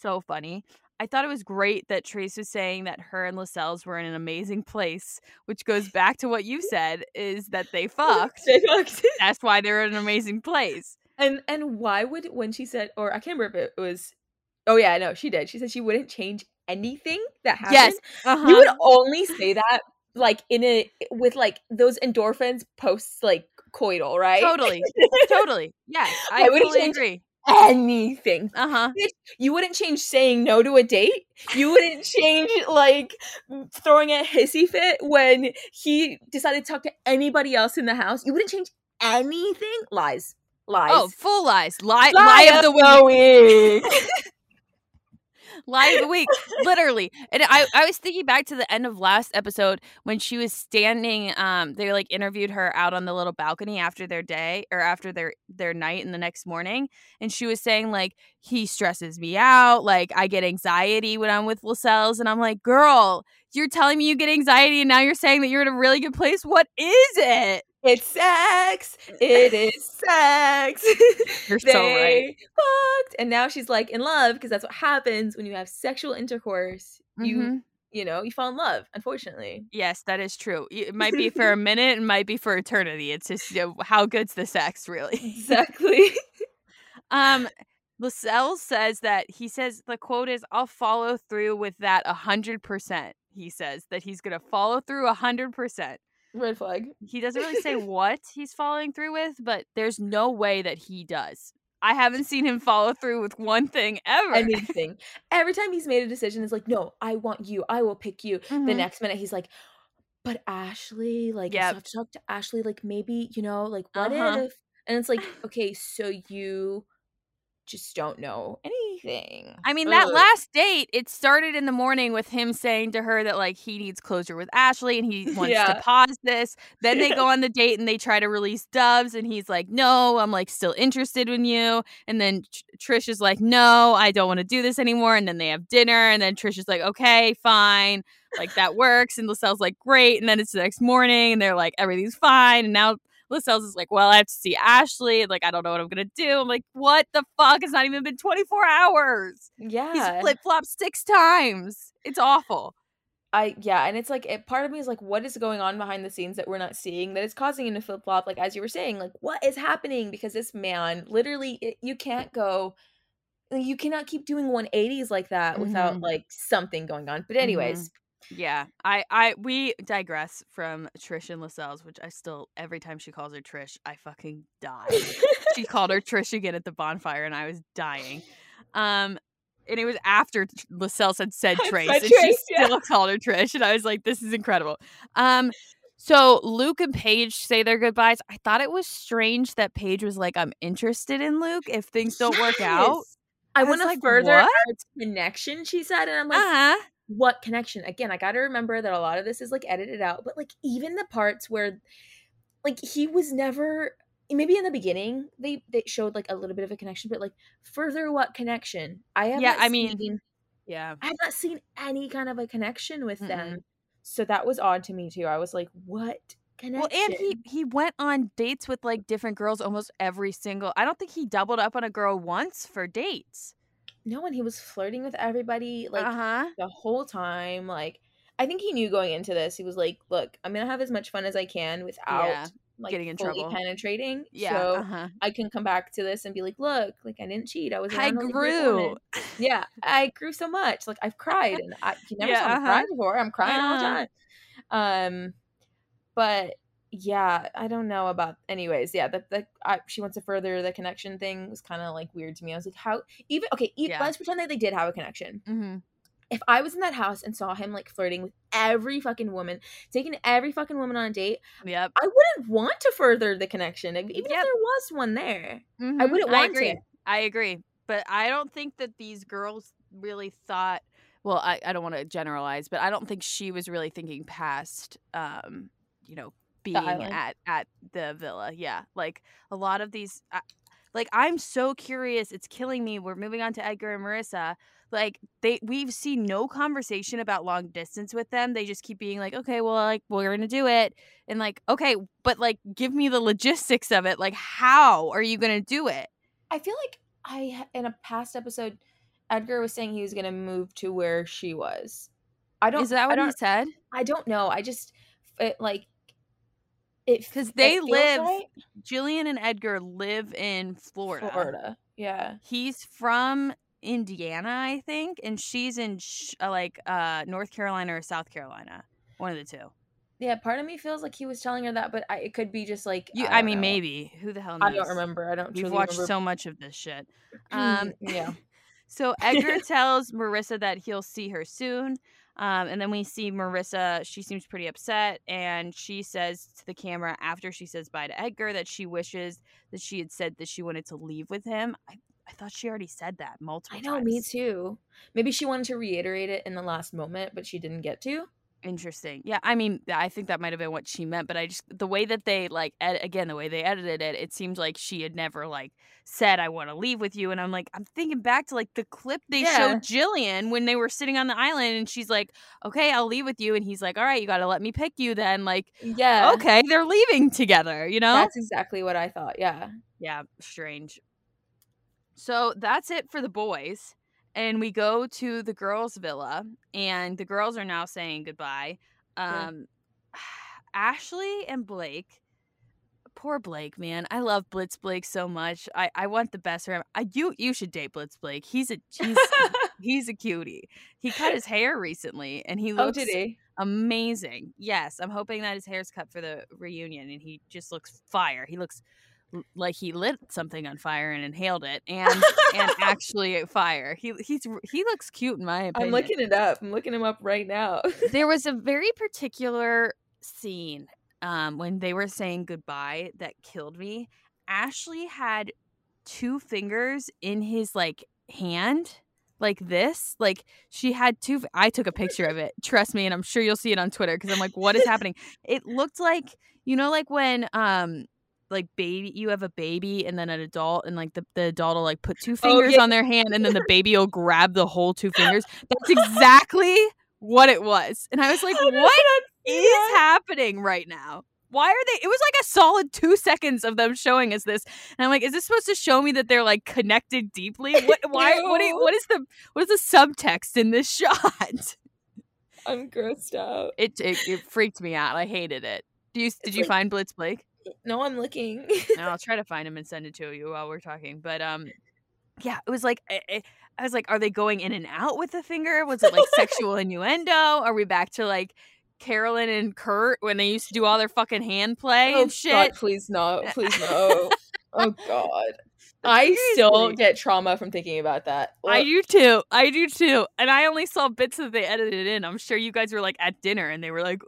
So funny. I thought it was great that Trace was saying that her and Lascelles were in an amazing place, which goes back to what you said is that they fucked. They fucked. That's why they're in an amazing place. And and why would when she said, or I can't remember if it was. Oh yeah, no, she did. She said she wouldn't change anything that happened. Yes. Uh-huh. You would only say that like in a with like those endorphins posts like coital, right? totally. totally. Yes. I, I wouldn't change agree. Anything. Uh huh. You wouldn't change saying no to a date. You wouldn't change like throwing a hissy fit when he decided to talk to anybody else in the house. You wouldn't change anything. Lies. Lies. Oh, full lies. Lie, Lie lie of the week. week. lie of the week, literally. And I, I was thinking back to the end of last episode when she was standing. Um, they like interviewed her out on the little balcony after their day or after their their night and the next morning, and she was saying like he stresses me out, like I get anxiety when I'm with Lascelles, and I'm like, girl, you're telling me you get anxiety, and now you're saying that you're in a really good place. What is it? It's sex. It is sex. You're so right. Fucked. And now she's like in love because that's what happens when you have sexual intercourse. You Mm-hmm. you know, you fall in love, unfortunately. Yes, that is true. It might be for a minute, it might be for eternity. It's just you know, how good's the sex, really. Exactly. Um, Lascelles says that he says the quote is, "I'll follow through with that a hundred percent." He says that he's gonna follow through a hundred percent. Red flag. He doesn't really say what he's following through with, but there's no way that he does. I haven't seen him follow through with one thing ever. Anything. Every time he's made a decision, it's like, no, I want you. I will pick you. The Mhm. next minute, he's like, but Ashley, like, I Yep. still have to talk to Ashley. Like, maybe, you know, like, what Uh-huh. if? And it's like, okay, so you just don't know anything. I mean, that Ugh. last date, it started in the morning with him saying to her that like he needs closure with Ashley and he wants Yeah. to pause this. Then they go on the date and they try to release Doves and he's like, "No, I'm like still interested in you." And then Tr- Trish is like, "No, I don't want to do this anymore." And then they have dinner and then Trish is like, "Okay, fine." Like that works and Lascelles like, "Great." And then it's the next morning and they're like, "Everything's fine." And now Lascelles is like, well, I have to see Ashley. Like, I don't know what I'm gonna do. I'm like, what the fuck? It's not even been 24 hours. Yeah. He's flip flopped six times. It's awful. I yeah, and it's like it, part of me is like, what is going on behind the scenes that we're not seeing that is causing him to flip flop? Like as you were saying, like what is happening? Because this man, literally, it, you can't go, you cannot keep doing 180s like that without Mhm. like something going on. But anyways, Yeah, I, I, we digress from Trish and Lascelles, which I still every time she calls her Trish, I fucking die. she called her Trish again at the bonfire, and I was dying. Um, and it was after Lascelles had said Trace, said and she Trace, yeah. still called her Trish, and I was like, "This is incredible." Um, so Luke and Paige say their goodbyes. I thought it was strange that Paige was like, "I'm interested in Luke if things don't work out." I I want to like, further "What?" our connection, she said, and I'm like, Uh huh. What connection? Again, I got to remember that a lot of this is like edited out, but like even the parts where like he was never maybe in the beginning they they showed like a little bit of a connection, but like further what connection? I have Yeah, I mean, Yeah. I have not seen any kind of a connection with Mm-mm. them. So that was odd to me too. I was like, what connection? Well, and he he went on dates with like different girls almost every single. I don't think he doubled up on a girl once for dates. No, and he was flirting with everybody like uh huh. the whole time. Like, I think he knew going into this. He was like, "Look, I'm gonna have as much fun as I can without Yeah, like getting in fully trouble. penetrating. Yeah. so uh huh. I can come back to this and be like, look, like I didn't cheat. I was. I around a great grew. Yeah, I grew so much. Like I've cried, and I you never Yeah, saw me uh-huh. cry before. I'm crying all the Uh. time. Um, but yeah, I don't know about. Anyways, yeah, the, the I, she wants to further the connection thing was kind of like weird to me. I was like, how even okay? E- Yeah. Let's pretend that they did have a connection. hmm If I was in that house and saw him like flirting with every fucking woman, taking every fucking woman on a date, Yep. I wouldn't want to further the connection, even if there was one there. I Mhm. wouldn't I want agree. to. I agree. But I don't think that these girls really thought. Well, I, I don't want to generalize, but I don't think she was really thinking past, um, you know, being at at the villa. Yeah, like a lot of these. I, like I'm so curious. It's killing me. We're moving on to Edgar and Marissa. Like they, we've seen no conversation about long distance with them. They just keep being like, okay, well, like we're gonna do it, and like, okay, but like, give me the logistics of it. Like, how are you gonna do it? I feel like I in a past episode, Edgar was saying he was gonna move to where she was. I don't. Is that I what he said? I don't know. I just it, like it 'Cause it they live right. Jillian and Edgar live in Florida. Florida. Yeah. He's from Indiana, I think, and she's in sh- uh, like uh, North Carolina or South Carolina, one of the two. Yeah. Part of me feels like he was telling her that, but I, it could be just like You, I, I, mean, know. maybe. Who the hell knows? I don't remember. I don't. We've watched remember. so much of this shit. Um, yeah. So Edgar tells Marissa that he'll see her soon. Um, and then we see Marissa, she seems pretty upset, and she says to the camera after she says bye to Edgar that she wishes that she had said that she wanted to leave with him. I, I thought she already said that multiple times. I know, times. me too. Maybe she wanted to reiterate it in the last moment, but she didn't get to. Interesting. Yeah, I mean, I think that might have been what she meant, but I just the way that they like ed- again the way they edited it, it seems like she had never like said I want to leave with you, and I'm like I'm thinking back to like the clip they Yeah. showed Jillian when they were sitting on the island, and she's like, "Okay, I'll leave with you," and he's like, "All right, you got to let me pick you then." Like, Yeah. okay, they're leaving together, you know? That's exactly what I thought. Yeah. Yeah, strange. So that's it for the boys. And we go to the girls' villa, and the girls are now saying goodbye. Yeah. Um, Ashley and Blake, poor Blake, man. I love Blitz Blake so much. I, I want the best for him. I, you you should date Blitz Blake. He's a he's he's a cutie. He cut his hair recently, and he oh, looks did he? amazing. Yes, I'm hoping that his hair's cut for the reunion and he just looks fire. He looks like he lit something on fire and inhaled it and and actually fire. He he's he looks cute in my opinion. I'm looking it up. I'm looking him up right now. there was a very particular scene um when they were saying goodbye that killed me. Ashley had two fingers in his like hand like this like she had two i took a picture of it trust me and i'm sure you'll see it on twitter because i'm like what is happening it looked like you know like when um like baby you have a baby and then an adult and like the, the adult will like put two oh, fingers yeah. on their hand and then the baby will grab the whole two fingers. That's exactly what it was. And i was like How what is that? happening right now? Why are they it was like a solid two seconds of them showing us this. And i'm like is this supposed to show me that they're like connected deeply? What why what, do you- Ew. what is the what is the subtext in this shot? I'm grossed out. it, it it freaked me out. I hated it. Do you did you like- find blitz blake No, I'm looking. i'll try to find him and send it to you while we're talking but um yeah it was like I, I- I was like are they going in and out with the finger was it like sexual innuendo are we back to like carolyn and kurt when they used to do all their fucking hand play oh and shit God, please no, please no. oh God. I still get trauma from thinking about that. I do too. I do too. And I only saw bits that they edited in. I'm sure you guys were like at dinner and they were like.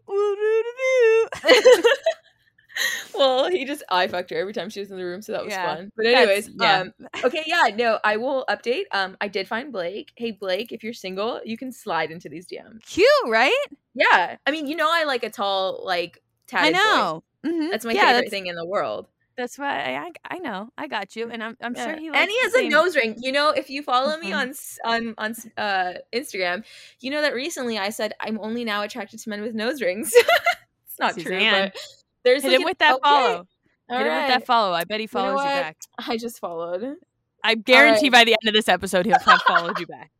well, he just I fucked her every time she was in the room, so that was Yeah, fun. But anyways, yeah. um, okay, yeah, no, I will update. Um, I did find Blake. Hey, Blake, if you're single, you can slide into these DMs. cute, right? Yeah, I mean, you know, I like a tall, like I tatted boy. know. Mhm. That's my yeah, favorite that's, thing in the world. That's why I, I I know. I got you, and I'm I'm Yeah. sure he likes and he has a nose ring. You know, if you follow me Mhm. on on on uh, Instagram, you know that recently I said I'm only now attracted to men with nose rings. it's not true, Suzan. but there's Hit like him with that okay, follow. all Hit him with that follow. I bet he You know follows you, back. I just followed. I guarantee right. by the end of this episode he'll have followed you back.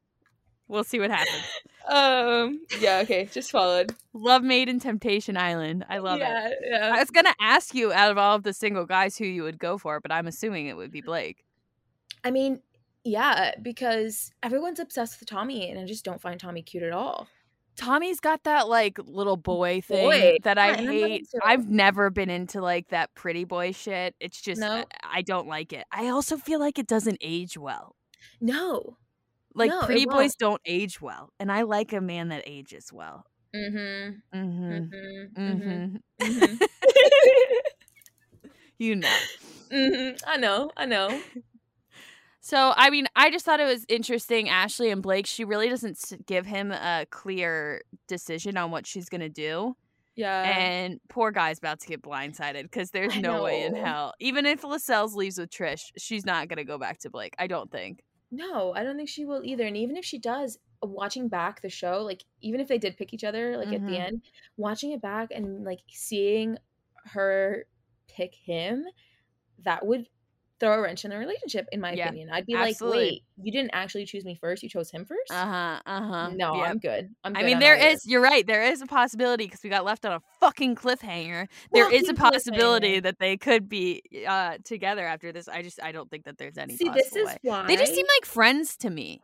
We'll see what happens. Um. Yeah. Okay. Just followed. Love Made in Temptation Island. I love it. yeah, Yeah. I was gonna ask you out of all of the single guys who you would go for, but I'm assuming it would be Blake. I mean, yeah, because everyone's obsessed with Tommy, and I just don't find Tommy cute at all. Tommy's got that like little boy thing Boy. that I Yeah, and I'm not hate. I've never been into like that pretty boy shit. It's just No. I, I don't like it. I also feel like it doesn't age well. No. Like No, pretty boys don't age well, and I like a man that ages well. Mm-hmm. Mm-hmm. Mm-hmm. Mm-hmm. Mm-hmm. You know. mm-hmm. I know. I know. So, I mean, I just thought it was interesting. Ashley and Blake, she really doesn't give him a clear decision on what she's going to do. Yeah. and poor guy's about to get blindsided because there's I no way in hell. Even if Lascelles leaves with Trish, she's not going to go back to Blake. I don't think. No, I don't think she will either. And even if she does, watching back the show, like even if they did pick each other, like at Mhm. the end, watching it back and like seeing her pick him, that would throw a wrench in the relationship, in my Yeah, opinion. I'd be absolutely. like, wait, you didn't actually choose me first. You chose him first. Uh huh. Uh huh. no, I'm good. I'm. I good. mean, I'm there out. You're right. There is a possibility because we got left on a fucking cliffhanger. there Fucking is a possibility that they could be uh, together after this. I just, I don't think that there's any See, this is way. why They just seem like friends to me.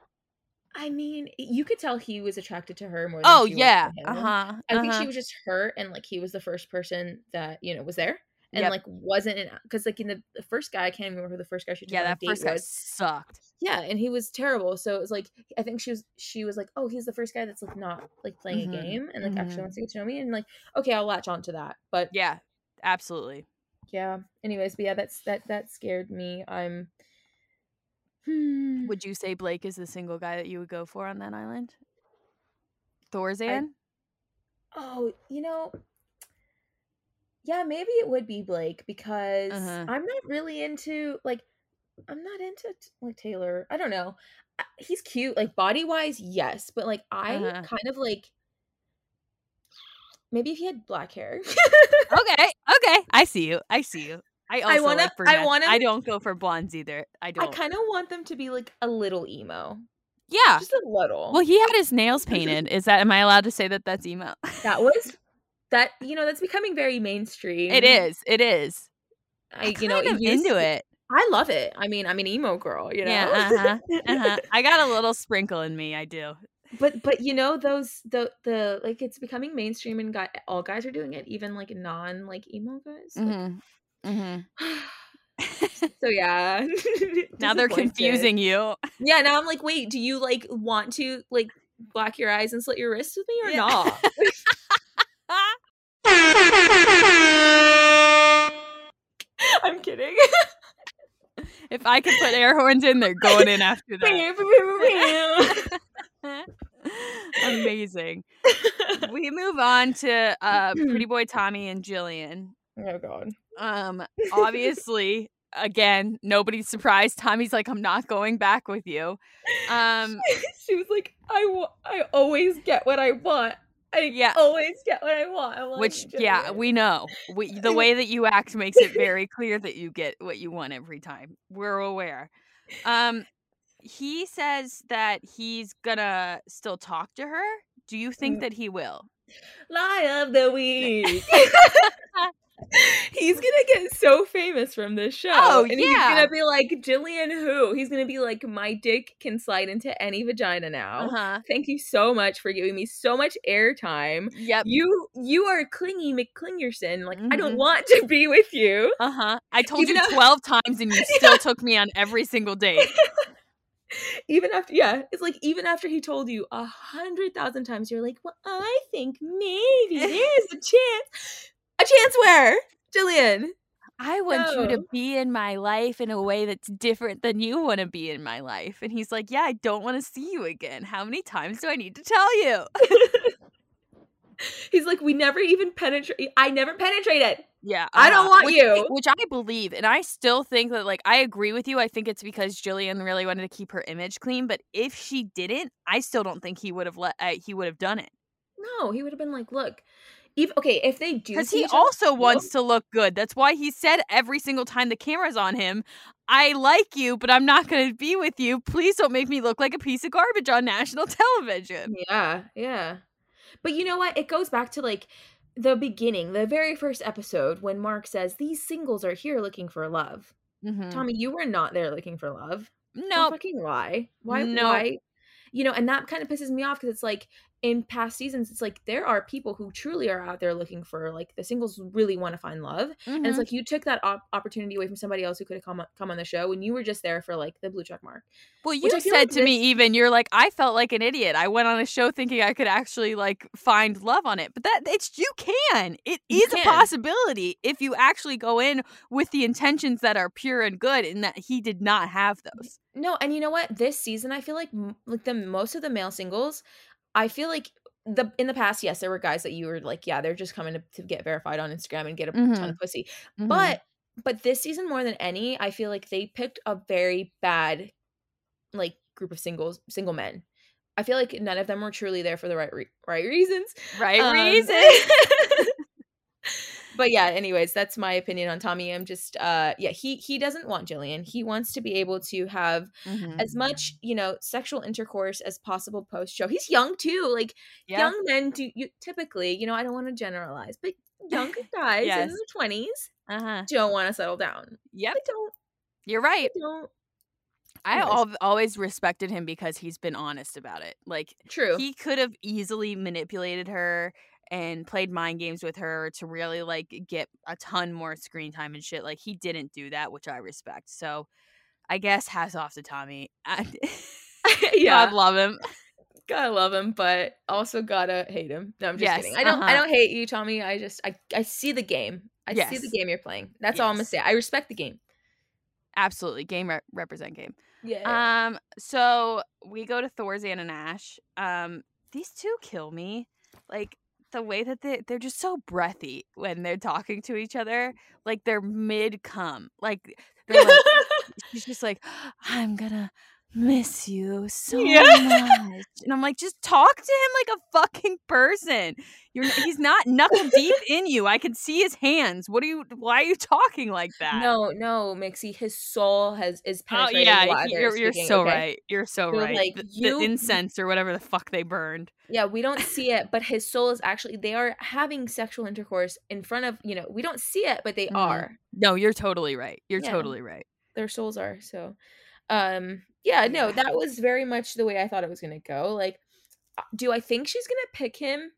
I mean, you could tell he was attracted to her more. than Oh she yeah. Uh huh. I think she was just hurt, and like he was the first person that you know was there, and Yep. like wasn't because like in the, the first guy, I can't remember who the first guy she took Yeah, that first guy was. sucked. Yeah, and he was terrible. So it was like I think she was she was like, oh, he's the first guy that's like not like playing Mhm, a game and like mhm. actually wants to get to know me, and like okay, I'll latch on to that. But Yeah, absolutely. yeah, anyways, but yeah, that's that that scared me. I'm Hmm. Would you say Blake is the single guy that you would go for on that island? Suzan? Oh, you know, yeah, maybe it would be Blake because Uh-huh. I'm not really into like I'm not into like Taylor. I don't know. He's cute, like body wise, yes, but like I Uh-huh. kind of like maybe if he had black hair. Okay, okay. I see you. I see you. I also wanna- like I want I don't go for blondes either. I I don't. I kind of want them to be like a little emo, yeah. just a little. Well, he had his nails painted. Is that? Am I allowed to say that that's emo? that was that you know that's becoming very mainstream. it is. It is. I you know into to- it. I love it. I mean, I'm an emo girl, you know. Yeah. Uh huh. Uh huh. I got a little sprinkle in me. I do. but but you know those the the like it's becoming mainstream and guy all guys are doing it, even like non like emo guys. Mm-hmm. Mm-hmm. so yeah. now they're confusing you. Yeah, now I'm like, wait, do you like want to like black your eyes and slit your wrists with me or Yeah. not? I'm kidding. if I could put air horns in, they're going in after that. Amazing. We move on to uh, Pretty Boy Tommy and Jillian. oh god. Um, obviously, again, nobody's surprised. Tommy's like, I'm not going back with you. Um, she was like, I, I always get what I want. I Yeah. always get what I want. I'm like, which, yeah, we know. We, the way that you act makes it very clear that you get what you want every time. We're aware. Um, he says that he's gonna still talk to her. Do you think Mm. that he will? lie of the week. he's gonna get so famous from this show. Oh, and yeah. he's gonna be like Jillian who? He's gonna be like, My dick can slide into any vagina now. Uh huh. Thank you so much for giving me so much airtime. Yep. You you are clingy McClingerson. Like I don't Mhm. want to be with you. Uh huh. I told Even you though- 12 times and you still took me on every single date. even after yeah it's like even after he told you a hundred thousand times you're like well i think maybe there's a chance a chance where jillian I want you to be in my life in a way that's different than you want to be in my life. And he's like, Yeah, I don't want to see you again. How many times do I need to tell you? he's like we never even penetrate i never penetrated Yeah. I don't uh-huh. want which, you. Which I believe. And I still think that, like, I agree with you. I think it's because Jillian really wanted to keep her image clean. But if she didn't, I still don't think he would have let, uh, he would have done it. no he would have been like look if, okay if they do Because he also wants to look good. That's why he said every single time the camera's on him, I like you, but I'm not going to be with you. Please don't make me look like a piece of garbage on national television. yeah yeah but you know what it goes back to like the beginning the very first episode when mark says these singles are here looking for love Mhm. tommy you were not there looking for love No, fucking lie. Why? Nope. Why? You know, and that kind of pisses me off because it's like in past seasons, it's like there are people who truly are out there looking for like the singles really want to find love, and it's Mhm. like you took that op- opportunity away from somebody else who could have come come on the show, and you were just there for like the blue check mark. well, you said like to me even you're like I felt like an idiot. I went on a show thinking I could actually like find love on it, but that it's you can. It You is a possibility if you actually go in with the intentions that are pure and good, and that he did not have those. No, and you know what? This season, I feel like like the most of the male singles, I feel like the in the past, yes, there were guys that you were like, yeah, they're just coming to, to get verified on Instagram and get a ton Mhm. of pussy. Mhm. But but this season more than any, I feel like they picked a very bad like group of singles single men. I feel like none of them were truly there for the right re- right reasons. right Um, reason. but yeah, anyways, that's my opinion on Tommy. I'm just uh yeah, he he doesn't want Jillian. He wants to be able to have Mhm. as much, you know, sexual intercourse as possible post show. He's young too. Like Yeah. young men do you typically, you know, I don't want to generalize, but young guys Yes. in their twenties Uh-huh. don't want to settle down. Yep. I don't You're right. I don't I al- always respected him because he's been honest about it. Like true. he could have easily manipulated her and played mind games with her to really like get a ton more screen time and shit. Like he didn't do that, which I respect. So I guess hats off to Tommy. yeah. God love him. gotta love him, but also gotta hate him. No, I'm just Yes, kidding. I don't I uh-huh. don't hate you, Tommy. I just I, I see the game. I see the game you're playing. That's all I'm gonna say. I respect the game. Absolutely. Game re- represent game. Yeah. Um, so we go to Thorzan and Ash. Um, these two kill me. Like the way that they they're just so breathy when they're talking to each other. Mm-hmm. Like they're mid cum. Like they're like she's just like, I'm gonna miss you so Yeah. much. And I'm like, just talk to him like a fucking person. You're he's not knuckle deep in you. I can see his hands. What are you why are you talking like that? no, no, Mixie. His soul has is Oh yeah, while he- they're you're, you're speaking, so okay? right. You're so They're right. like, the, the incense or whatever the fuck they burned. Yeah, we don't see it, but his soul is actually they are having sexual intercourse in front of you know we don't see it, but they Mhm. are. No, you're totally right. You're Yeah. totally right. Their souls are so. Um. Yeah. No, that was very much the way I thought it was gonna go. Like, uh, do I think she's gonna pick him?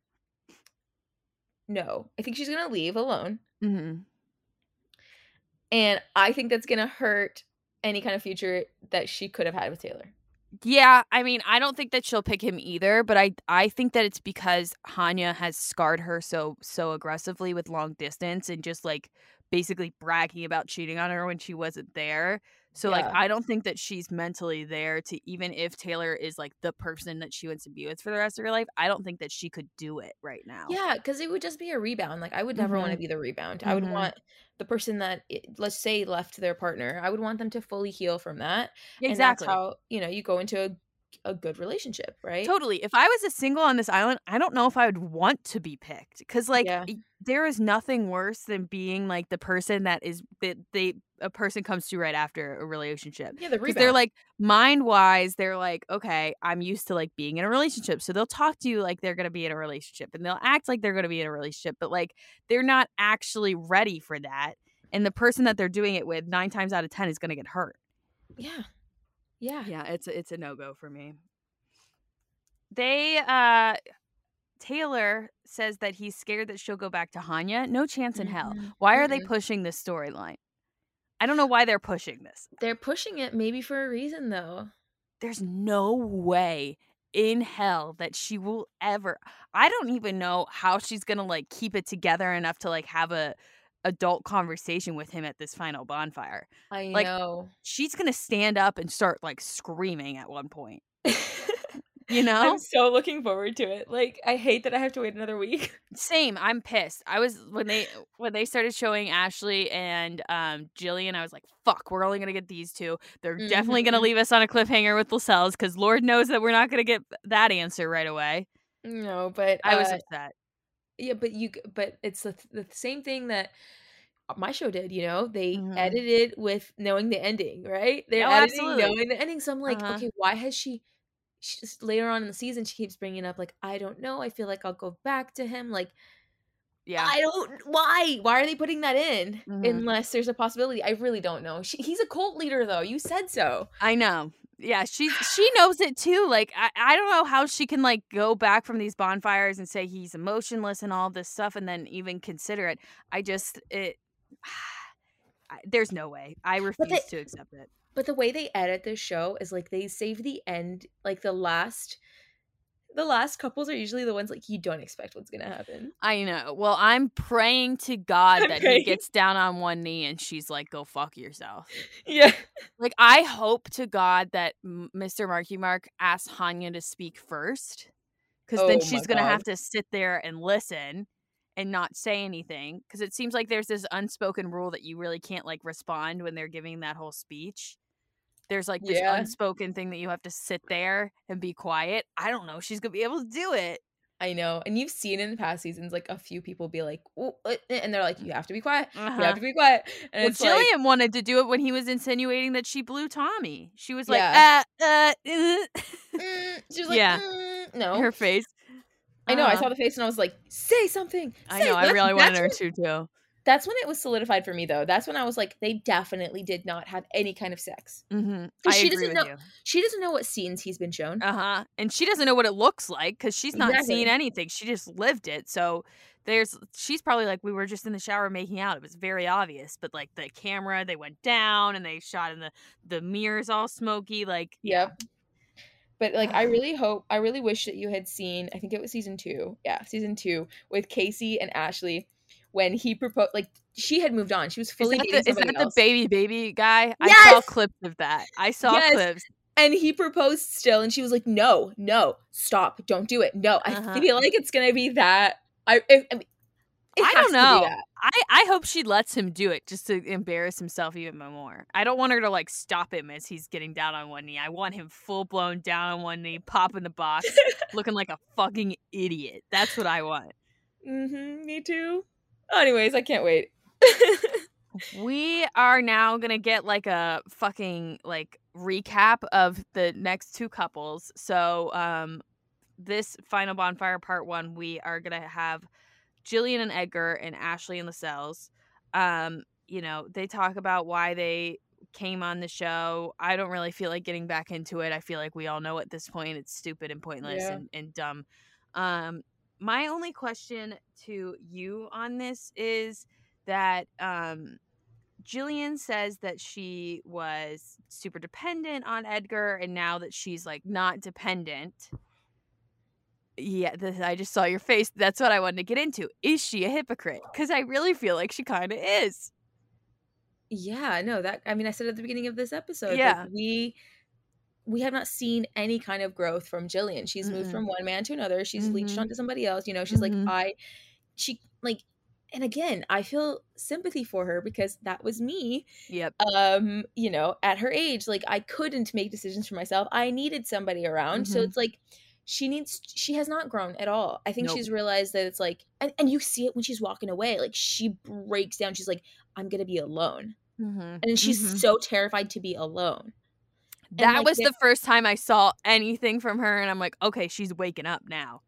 No, I think she's gonna leave alone, hmm and I think that's gonna hurt any kind of future that she could have had with Taylor. Yeah, I mean, I don't think that she'll pick him either, but I I think that it's because Hanya has scarred her so so aggressively with long distance and just like basically bragging about cheating on her when she wasn't there. So like I don't think that she's mentally there to even if Taylor is like the person that she wants to be with for the rest of her life, I don't think that she could do it right now. Yeah, because it would just be a rebound. Like I would never want to be the rebound. I would Mhm. want the person that, let's say, left their partner. I would want them to fully heal from that. exactly. How you know you go into a, a good relationship, right? Totally. If I was a single on this island, I don't know if I would want to be picked because, like, Yeah. there is nothing worse than being like the person that is that they a person comes to right after a relationship. Yeah, the Because they're like mind wise, they're like, okay, I'm used to like being in a relationship, so they'll talk to you like they're gonna be in a relationship, and they'll act like they're gonna be in a relationship, but like they're not actually ready for that. And the person that they're doing it with, nine times out of ten, is gonna get hurt. yeah, yeah, Yeah, it's a, it's a no go for me. They uh Taylor says that he's scared that she'll go back to Hanya. No chance in hell. Mhm. Why are they Mm-mm. pushing this storyline? I don't know why they're pushing this. They're pushing it maybe for a reason though. There's no way in hell that she will ever I don't even know how she's going to like keep it together enough to like have a adult conversation with him at this final bonfire. I Like, know. She's going to stand up and start like screaming at one point. You know? I'm so looking forward to it. Like I hate that I have to wait another week. Same. I'm pissed. I was when they when they started showing Ashley and um Jillian. I was like, "Fuck, we're only gonna get these two. They're definitely gonna Mhm. leave us on a cliffhanger with Lascelles because Lord knows that we're not gonna get that answer right away." No, but I was uh, upset. Yeah, but you but it's the, the same thing that my show did, you know. They Mhm. edited with knowing the ending, right? They're Oh, editing absolutely. knowing the ending. So I'm like, Uh-huh. okay, why has she, she just later on in the season she keeps bringing up like I don't know. I feel like I'll go back to him. Like Yeah. I don't why? Why are they putting that in Mhm. unless there's a possibility? I really don't know. She, he's a cult leader though. You said so. I know. Yeah, she she knows it too. Like I, I don't know how she can like go back from these bonfires and say he's emotionless and all this stuff and then even consider it. I just it I, there's no way. I refuse they- to accept it. But the way they edit this show is like they save the end, like the last the last couples are usually the ones like you don't expect what's gonna happen. I know. Well, I'm praying to God I'm that praying. he gets down on one knee and she's like, "Go fuck yourself." Yeah. Like I hope to God that Mr. Marky Mark asks Hanya to speak first, because then Oh she's gonna have to sit there and listen and not say anything. Because it seems like there's this unspoken rule that you really can't like respond when they're giving that whole speech. There's like this Yeah. unspoken thing that you have to sit there and be quiet. I don't know. She's gonna be able to do it. I know. And you've seen in the past seasons like a few people be like, uh, and they're like, you have to be quiet. You Uh-huh. have to be quiet. And Well, it's like, Jillian wanted to do it when he was insinuating that she blew Tommy. She was like, Yeah. uh, uh, uh. "Mm," she was like, Yeah. "Mm," no. her face. I know. I Uh-huh. saw the face and I was like, say something. I know. I really wanted her to too. That's when it was solidified for me, though. That's when I was like, they definitely did not have any kind of sex. Mm-hmm. I she agree doesn't with know- you. She doesn't know what scenes he's been shown. Uh huh. And she doesn't know what it looks like because she's not seen anything. She just lived it. So there's, she's probably like, we were just in the shower making out. It was very obvious. But like the camera, they went down and they shot in the the mirrors all smoky. Like, yeah. Yep. But like, I really hope, I really wish that you had seen. I think it was season two. Yeah, season two with Casey and Ashley, when he proposed. Like she had moved on. She was fully is that, the, is that the baby baby guy? yes! I saw clips of that. I saw Yes. clips. and he proposed still, and she was like, "No, no, stop, don't do it. No, Uh-huh. I feel like it's gonna be that. I, I, I mean, I don't know. I, I hope she lets him do it just to embarrass himself even more. I don't want her to like stop him as he's getting down on one knee. I want him full blown down on one knee, popping the box, looking like a fucking idiot. That's what I want. Mm-hmm, me too. Anyways, I can't wait. We are now gonna get like a fucking like recap of the next two couples. So um this final bonfire part one, we are gonna have Jillian and Edgar and Ashley and Lascelles. Um, you know, they talk about why they came on the show. I don't really feel like getting back into it. I feel like we all know at this point it's stupid and pointless Yeah. and, and dumb. Um, my only question to you on this is that um Jillian says that she was super dependent on Edgar and now that she's like not dependent. Yeah, this, I just saw your face. That's what I wanted to get into. Is she a hypocrite? Cuz I really feel like she kind of is. Yeah, no, that I mean, I said at the beginning of this episode, Yeah. that we we have not seen any kind of growth from Jillian. She's moved Mm-mm. from one man to another. She's leached Mhm. onto somebody else. You know, she's Mhm. like, I, she like, and again, I feel sympathy for her because that was me. Yep. Um, you know, at her age, like I couldn't make decisions for myself. I needed somebody around. So Mhm. it's like she needs she has not grown at all. I think Nope. she's realized that it's like and, and you see it when she's walking away. Like she breaks down. She's like, I'm gonna be alone Mm-hmm. and she's so terrified to be alone. That like, was the first time I saw anything from her, and I'm like, okay, she's waking up now.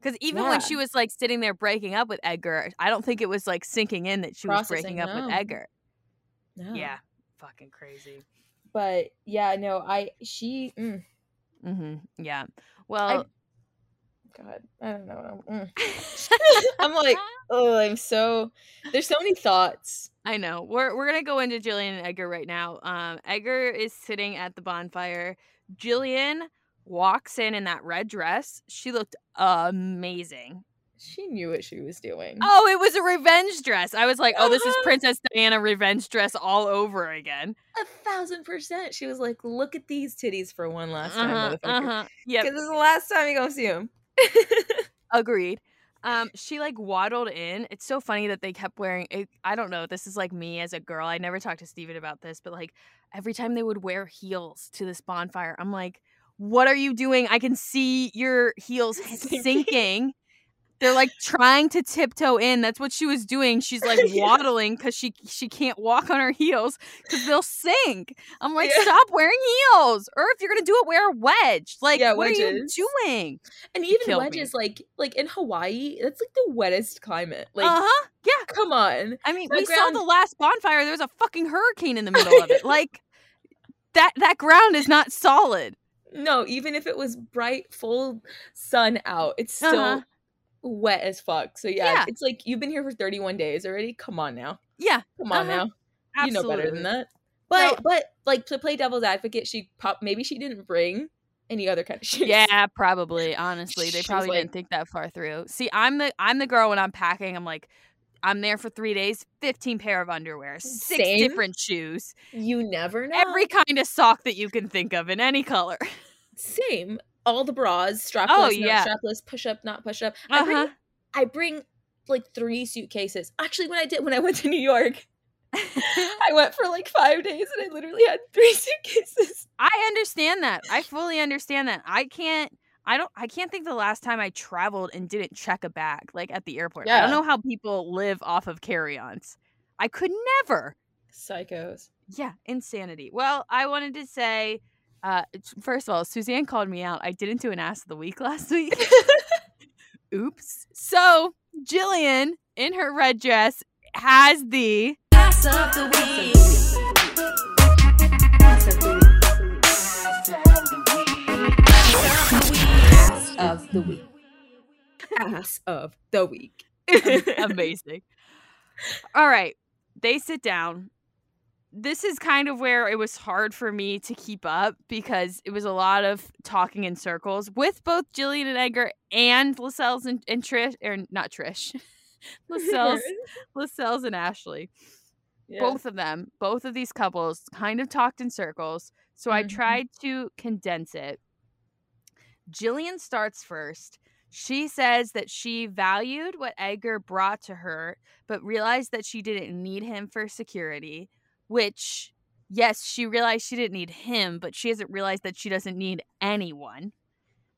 Because even when she was like sitting there breaking up with Edgar, I don't think it was like sinking in that she was breaking Processing, up with. Edgar. No. Yeah, fucking crazy. but yeah, no, I she. Mm, Mm-hmm. Yeah. Well, God, I don't know. Mm. I'm like, oh, I'm so. There's so many thoughts. I know. We're we're gonna go into Jillian and Edgar right now. Um, Edgar is sitting at the bonfire. Jillian walks in in that red dress. She looked amazing. She knew what she was doing. Oh, it was a revenge dress. I was like, oh, this is. Princess Diana revenge dress all over again. A thousand percent. She was like, look at these titties for one last time, Uh-huh, motherfucker. uh-huh. Yep, Because this is the last time you're gonna see them. agreed. Um, she like waddled in. It's so funny that they kept wearing. It, I don't know. This is like me as a girl. I never talked to Steven about this, but like every time they would wear heels to this bonfire, I'm like, what are you doing? I can see your heels Sinking. They're like trying to tiptoe in. That's what she was doing. She's like waddling because she she can't walk on her heels because they'll sink. I'm like, Yeah. stop wearing heels, or if you're gonna do it, wear a wedge. Like, Yeah, what wedges. are you doing? And even killed me. wedges, like like in Hawaii, that's like the wettest climate. Like, uh huh. Yeah. come on. I mean, That we saw the last bonfire. There was a fucking hurricane in the middle of it. Like that that ground is not solid. No, even if it was bright, full sun out, it's still Uh-huh. Wet as fuck. So yeah, Yeah. it's like you've been here for 31 days already. Come on now. Yeah, Come on Uh-huh. now. You know better than that. But No. but like to play devil's advocate, she pop maybe she didn't bring any other kind of shoes. Yeah, probably. Honestly, they probably like- didn't think that far through. See, I'm the I'm the girl when I'm packing. I'm like, I'm there for three days. Fifteen pair of underwear, six Same. different shoes, You never know. every kind of sock that you can think of in any color. same. All the bras, strapless, Oh, not yeah. strapless, push up, not push up. I bring Uh I bring like three suitcases. Actually, when I did when I went to New York. I went for like five days and I literally had three suitcases. I understand that. I fully understand that. I can't. I don't. I can't think the last time I traveled and didn't check a bag like at the airport. Yeah. I don't know how people live off of carry-ons. I could never. Psychos. Yeah, insanity. Well, I wanted to say, uh, first of all, Suzan called me out. I didn't do an ass of the week last week. Oops. So Jillian in her red dress has the Ass of the week. Ass of the week. Ass of the week. amazing. All right. They sit down. This is kind of where it was hard for me to keep up because it was a lot of talking in circles with both Jillian and Edgar and Lascelles and, and Trish, or not Trish, Lascelles, Lascelles and Ashley. Yeah. Both of them, both of these couples kind of talked in circles. So I Mhm. tried to condense it. Jillian starts first. She says that she valued what Edgar brought to her, but realized that she didn't need him for security, which, yes, she realized she didn't need him, but she hasn't realized that she doesn't need anyone.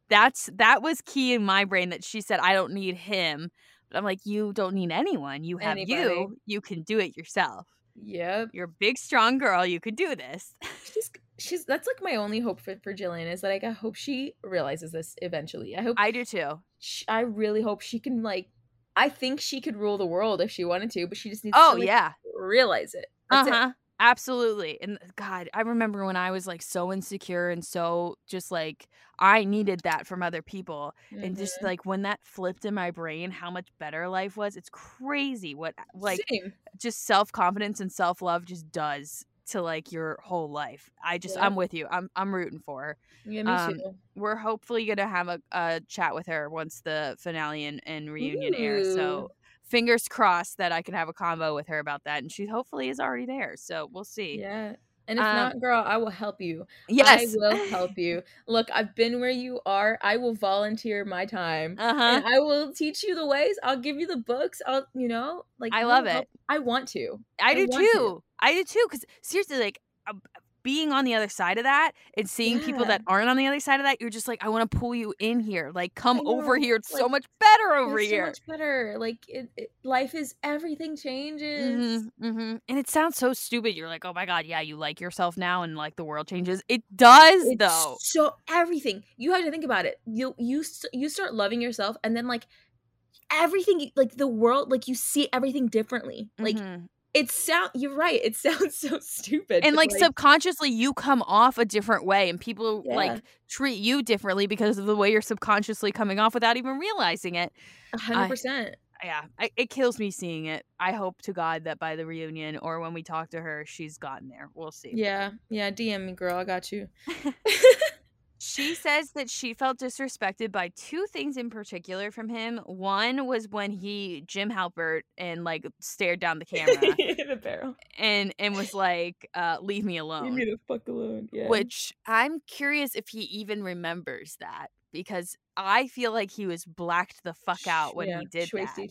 That's that was key in my brain that she said I don't need him. But I'm like, you don't need anyone. You have Anybody. you. You can do it yourself. Yep. You're a big, strong girl. You could do this. She's she's that's like my only hope for, for Jillian is that like, I hope she realizes this eventually. I hope I do too. sh I really hope she can like I think she could rule the world if she wanted to, but she just needs Oh to like, yeah. realize it. Uh That's it. huh. Absolutely. And God, I remember when I was like so insecure and so just like I needed that from other people. And just Mhm. like when that flipped in my brain, how much better life was. It's crazy what like Same. just self confidence and self love just does to like your whole life. I just Yeah. I'm with you. I'm I'm rooting for her. Yeah, me um, too. We're hopefully gonna have a, a chat with her once the finale and, and reunion air. Ooh. So fingers crossed that I can have a convo with her about that. And she hopefully is already there. So we'll see. Yeah. And if Um, not, girl, I will help you. Yes. I will help you. Look, I've been where you are. I will volunteer my time. Uh huh. And I will teach you the ways. I'll give you the books. I'll, you know, like I love help- it. I want to. I I do want to. too. I do too. Because seriously, like being on the other side of that and seeing people that aren't on the other side of that, you're just like, I want to pull you in here. Like, come over here. It's so much better over It's so here. much better. Like it, it, life is everything changes. hmm hmm And it sounds so stupid. You're like, oh my god, yeah, you like yourself now, and like the world changes. It does It's though. so everything you have to think about it. You you you start loving yourself, and then like everything, like the world, like you see everything differently. Like Mhm. It sound. You're right. It sounds so stupid. and but, like, subconsciously, you come off a different way, and people Yeah. like treat you differently because of the way you're subconsciously coming off without even realizing it. hundred percent. yeah, I, it kills me seeing it. I hope to God that by the reunion or when we talk to her, she's gotten there. We'll see. Yeah, yeah. DM me, girl. I got you. She says that she felt disrespected by two things in particular from him. One was when he Jim Halpert and like stared down the camera the barrel. and and was like, uh, "Leave me alone." Leave me the fuck alone. Yeah. Which I'm curious if he even remembers that because I feel like he was blacked the fuck out when Yeah, he did that.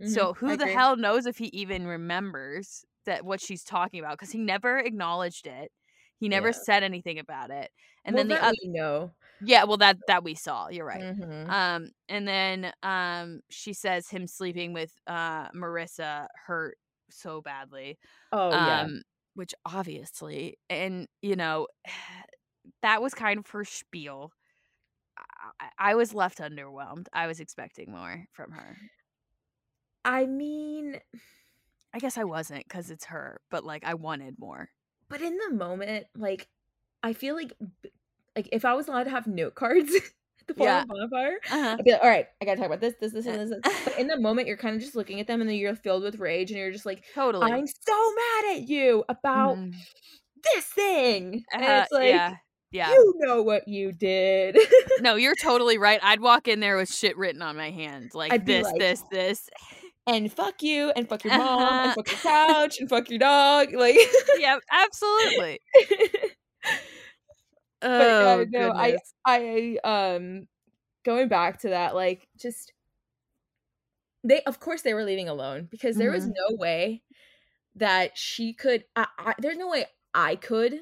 Mhm, So I who the agree. hell knows if he even remembers that what she's talking about because he never acknowledged it. He never Yeah. said anything about it. And well, then the other know. Yeah, well that that we saw. You're right. Mhm. Um and then um she says him sleeping with uh Marissa hurt so badly. Oh yeah. Um which obviously and you know that was kind of her spiel. I, I was left underwhelmed. I was expecting more from her. I mean, I guess I wasn't because it's her, but like I wanted more. But in the moment, like, I feel like, like if I was allowed to have note cards at the Yeah. Bonfire, Uh-huh. I'd be like, all right, I gotta talk about this, this, this, and this. this." But in the moment, you're kind of just looking at them, and then you're filled with rage, and you're just like, Totally. I'm so mad at you about Mhm. this thing, and Uh, it's like, yeah, yeah. you know what you did. No, you're totally right. I'd walk in there with shit written on my hand, like I'd be this, this, this. And fuck you, and fuck your mom, and fuck your couch, and fuck your dog, like. yeah, absolutely. but Oh, uh, no, I. I um going back to that, like just they of course they were leaving alone because there was Mhm. no way that she could I, I, there's no way I could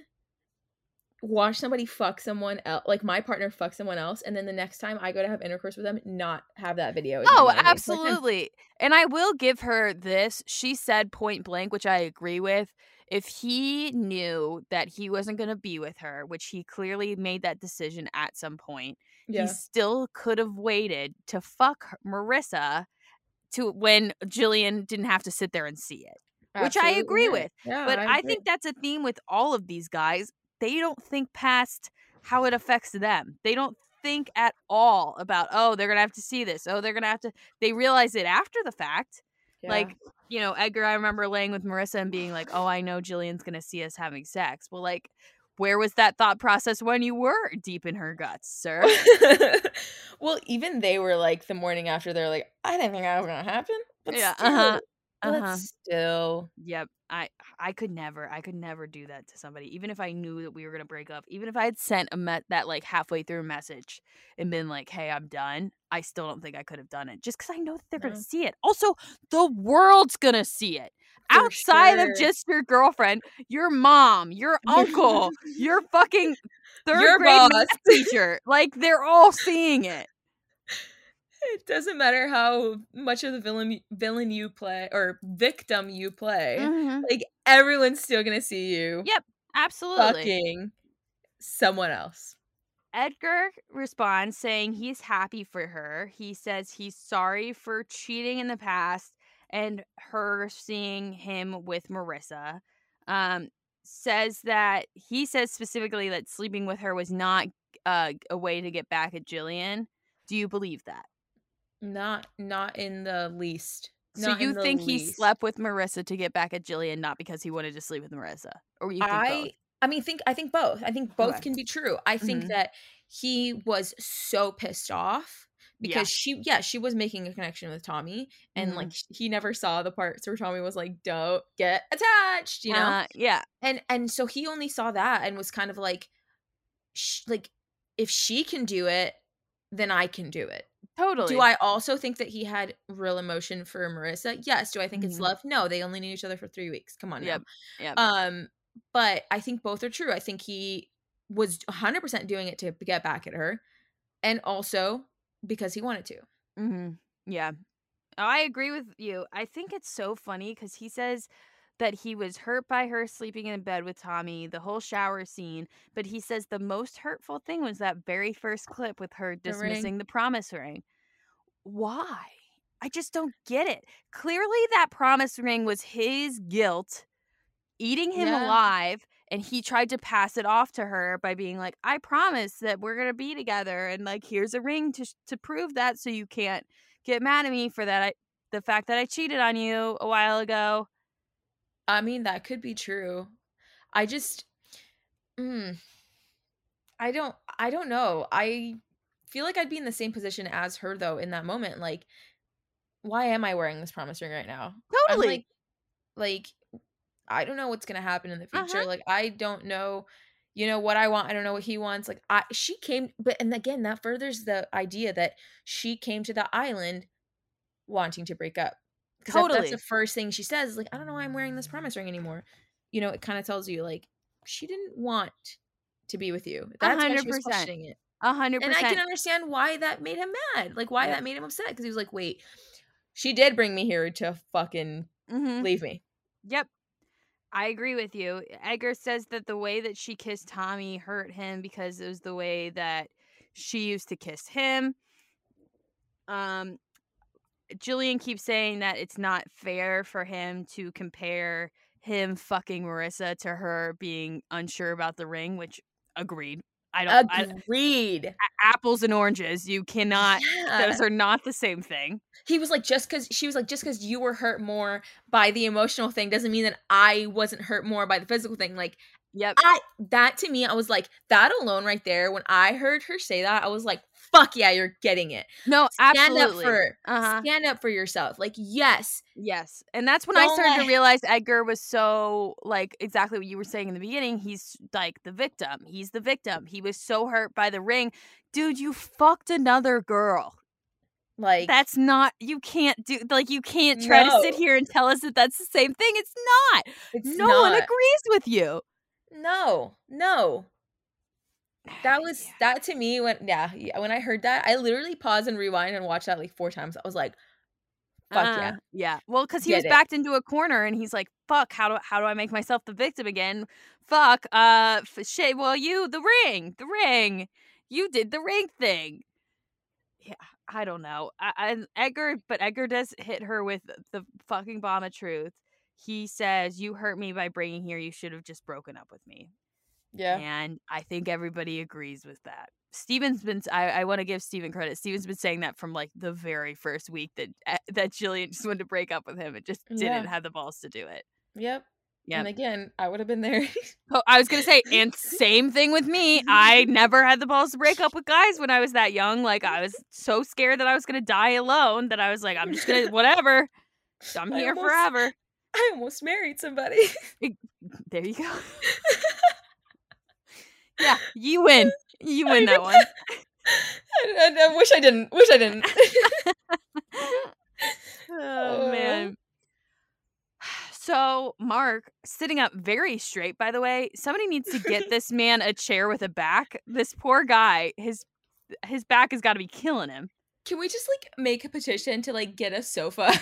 watch somebody fuck someone else like my partner fuck someone else and then the next time I go to have intercourse with them not have that video. Oh, absolutely. And I will give her this. She said point blank, which I agree with. If he knew that he wasn't going to be with her, which he clearly made that decision at some point, yeah. he still could have waited to fuck her- Marissa to when Jillian didn't have to sit there and see it. which I agree with, Yeah, but I, agree. think that's a theme with all of these guys. They don't think past how it affects them. They don't think at all about, oh, they're going to have to see this. Oh, they're going to have to. They realize it after the fact. Yeah. Like, you know, Edgar, I remember laying with Marissa and being like, oh, I know Jillian's going to see us having sex. Well, like, Where was that thought process when you were deep in her guts, sir? well, even they were like the morning after they're like, I didn't think that was gonna happen. But Yeah, still, uh-huh, but uh-huh. still. Yep. I I could never I could never do that to somebody even if I knew that we were going to break up. Even if I had sent a met that like halfway through message and been like, "Hey, I'm done." I still don't think I could have done it just cuz I know that they're going to see it. Also, the world's going to see it. For Outside sure. of just your girlfriend, your mom, your uncle, your fucking third Your grade teacher. Like they're all seeing it. It doesn't matter how much of the villain villain you play or victim you play. Mhm. Like everyone's still gonna see you Yep, absolutely. fucking someone else. Edgar responds saying he's happy for her. He says he's sorry for cheating in the past and her seeing him with Marissa. Um, says that he says specifically that sleeping with her was not uh, a way to get back at Jillian. Do you believe that? Not not in the least. so Not you think he slept with Marissa to get back at Jillian, not because he wanted to sleep with Marissa, or you think I both? I mean think I think both. I think both Okay. can be true. I think Mhm. that he was so pissed off Yeah. because she yeah, she was making a connection with Tommy and like he never saw the parts where Tommy was like don't get attached, you know? Uh, yeah, and and so he only saw that and was kind of like sh- like if she can do it, then I can do it. Totally. Do I also think that he had real emotion for Marissa? Yes. Do I think it's Mhm. love? No, they only knew each other for 3 weeks. Come on Yep, now. yep. Um but I think both are true. I think he was 100% doing it to get back at her and also because he wanted to. hmm Yeah. I agree with you. I think it's so funny because he says that he was hurt by her sleeping in bed with Tommy, the whole shower scene. But he says the most hurtful thing was that very first clip with her dismissing the promise ring. Why? I just don't get it. Clearly, that promise ring was his guilt eating him Yeah. alive. And he tried to pass it off to her by being like, I promise that we're going to be together. And like, here's a ring to, to prove that. So you can't get mad at me for that. I, the fact that I cheated on you a while ago. I mean, that could be true. I just mm, I don't I don't know. I feel like I'd be in the same position as her though in that moment. Like, why am I wearing this promise ring right now? Totally. like like I don't know what's gonna happen in the future. Uh-huh. Like I don't know, you know, what I want. I don't know what he wants. Like I she came but and again that furthers the idea that she came to the island wanting to break up. Because that's the first thing she says, like, I don't know why I'm wearing this promise ring anymore. You know, it kind of tells you like she didn't want to be with you. That's why she was 100%. questioning it. A hundred And I can understand why that made him mad. Like why Yep. that made him upset. Because he was like, wait, she did bring me here to fucking Mm-hmm. leave me. Yep. I agree with you. Edgar says that the way that she kissed Tommy hurt him because it was the way that she used to kiss him. Um Jillian keeps saying that it's not fair for him to compare him fucking Marissa to her being unsure about the ring, which agreed. I don't I, Agreed. a- apples and oranges. You cannot Yeah. those are not the same thing. he was like just because she was like just because you were hurt more by the emotional thing doesn't mean that i wasn't hurt more by the physical thing like Yep. i that to me i was like that alone right there when i heard her say that i was like fuck yeah you're getting it No, stand absolutely. up for uh-huh. stand up for yourself like yes Yes. And that's when I started to realize Edgar was so like exactly what you were saying in the beginning. He's like the victim. He's the victim. He was so hurt by the ring. Dude, you fucked another girl. like That's not you can't do like you can't try to sit here and tell us that that's the same thing. It's not. it's no one agrees with you. no no that was Yeah. that to me when yeah, yeah when i heard that i literally paused and rewind and watched that like four times i was like fuck yeah Uh, Yeah. Well, because he Get was it. backed into a corner and he's like, fuck, how do how do I make myself the victim again? Fuck. Uh f- shit. Well, you the ring. The ring. You did the ring thing. Yeah, I don't know. I, I Edgar, but Edgar does hit her with the fucking bomb of truth. He says, "You hurt me by bringing here. You should have just broken up with me." Yeah And I think everybody agrees with that. Steven's been I, I want to give Steven credit. Steven's been saying that from like the very first week that eh, that Jillian just wanted to break up with him and just didn't have the balls to do it. yep Yeah. And again, I would have been there. Oh, I was gonna say, and same thing with me. I never had the balls to break up with guys when I was that young. Like I was so scared that I was gonna die alone that I was like, I'm just gonna whatever. I'm I here almost- forever. I almost married somebody. There you go. Yeah, you win. You win that one. I, I- I wish I didn't. Wish I didn't. Oh uh. man. So, Mark, sitting up very straight, by the way, somebody needs to get this man a chair with a back. This poor guy, his his back has got to be killing him. Can we just like make a petition to like get a sofa?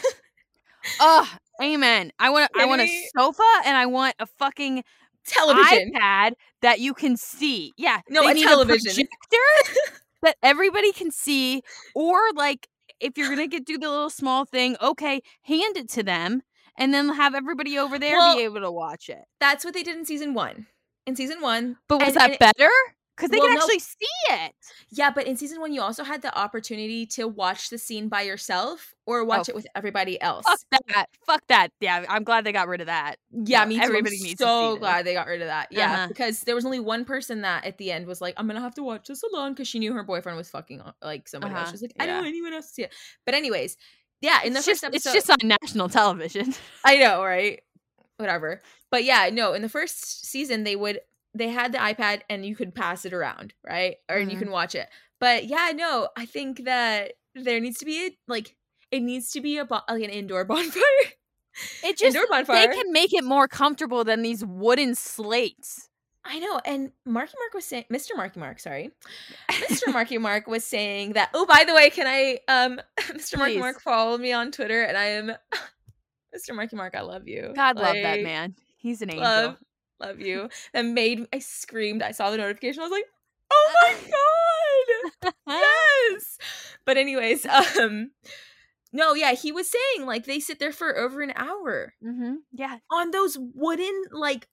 Oh, amen. I want I want a sofa and I want a fucking Television. iPad that you can see. Yeah. No, they a need television. projector that everybody can see or like if you're going to get do the little small thing, okay, hand it to them and then have everybody over there Well, be able to watch it. That's what they did in season one. In season one, But was and- that and- better? Because they Well, can no. actually see it. yeah, but in season one, you also had the opportunity to watch the scene by yourself or watch Oh, it with everybody else. Fuck that. Fuck that. Yeah, I'm glad they got rid of that. Yeah, No, me too. everybody I'm needs to see so glad they got rid of that. Yeah, Uh-huh. because there was only one person that at the end was like, "I'm gonna have to watch this alone" because she knew her boyfriend was fucking uh, like somebody Uh-huh, else. She's like, "I yeah. don't want anyone else to see it." But anyways, yeah, in the it's, first just, episode, it's just on national television. I know, right? Whatever. But yeah, no, in the first season they would they had the iPad and you could pass it around, right? Or you Mhm. can watch it. But yeah, no, I think that there needs to be a, like it needs to be a bo- like an indoor bonfire. It just indoor bonfire. they can make it more comfortable than these wooden slates. I know. And Marky Mark was saying Mr. Marky Mark, sorry. Mr. Marky Mark was saying that oh by the way, can I um Mr. Marky Please. Mark follow me on Twitter and I am Mr. Marky Mark, I love you. God love that man. He's an angel. Love, love you. That made I screamed. I saw the notification. I was like, oh my god, yes. But anyways, um, no, yeah, he was saying like they sit there for over an hour Mm-hmm. Yeah. on those wooden like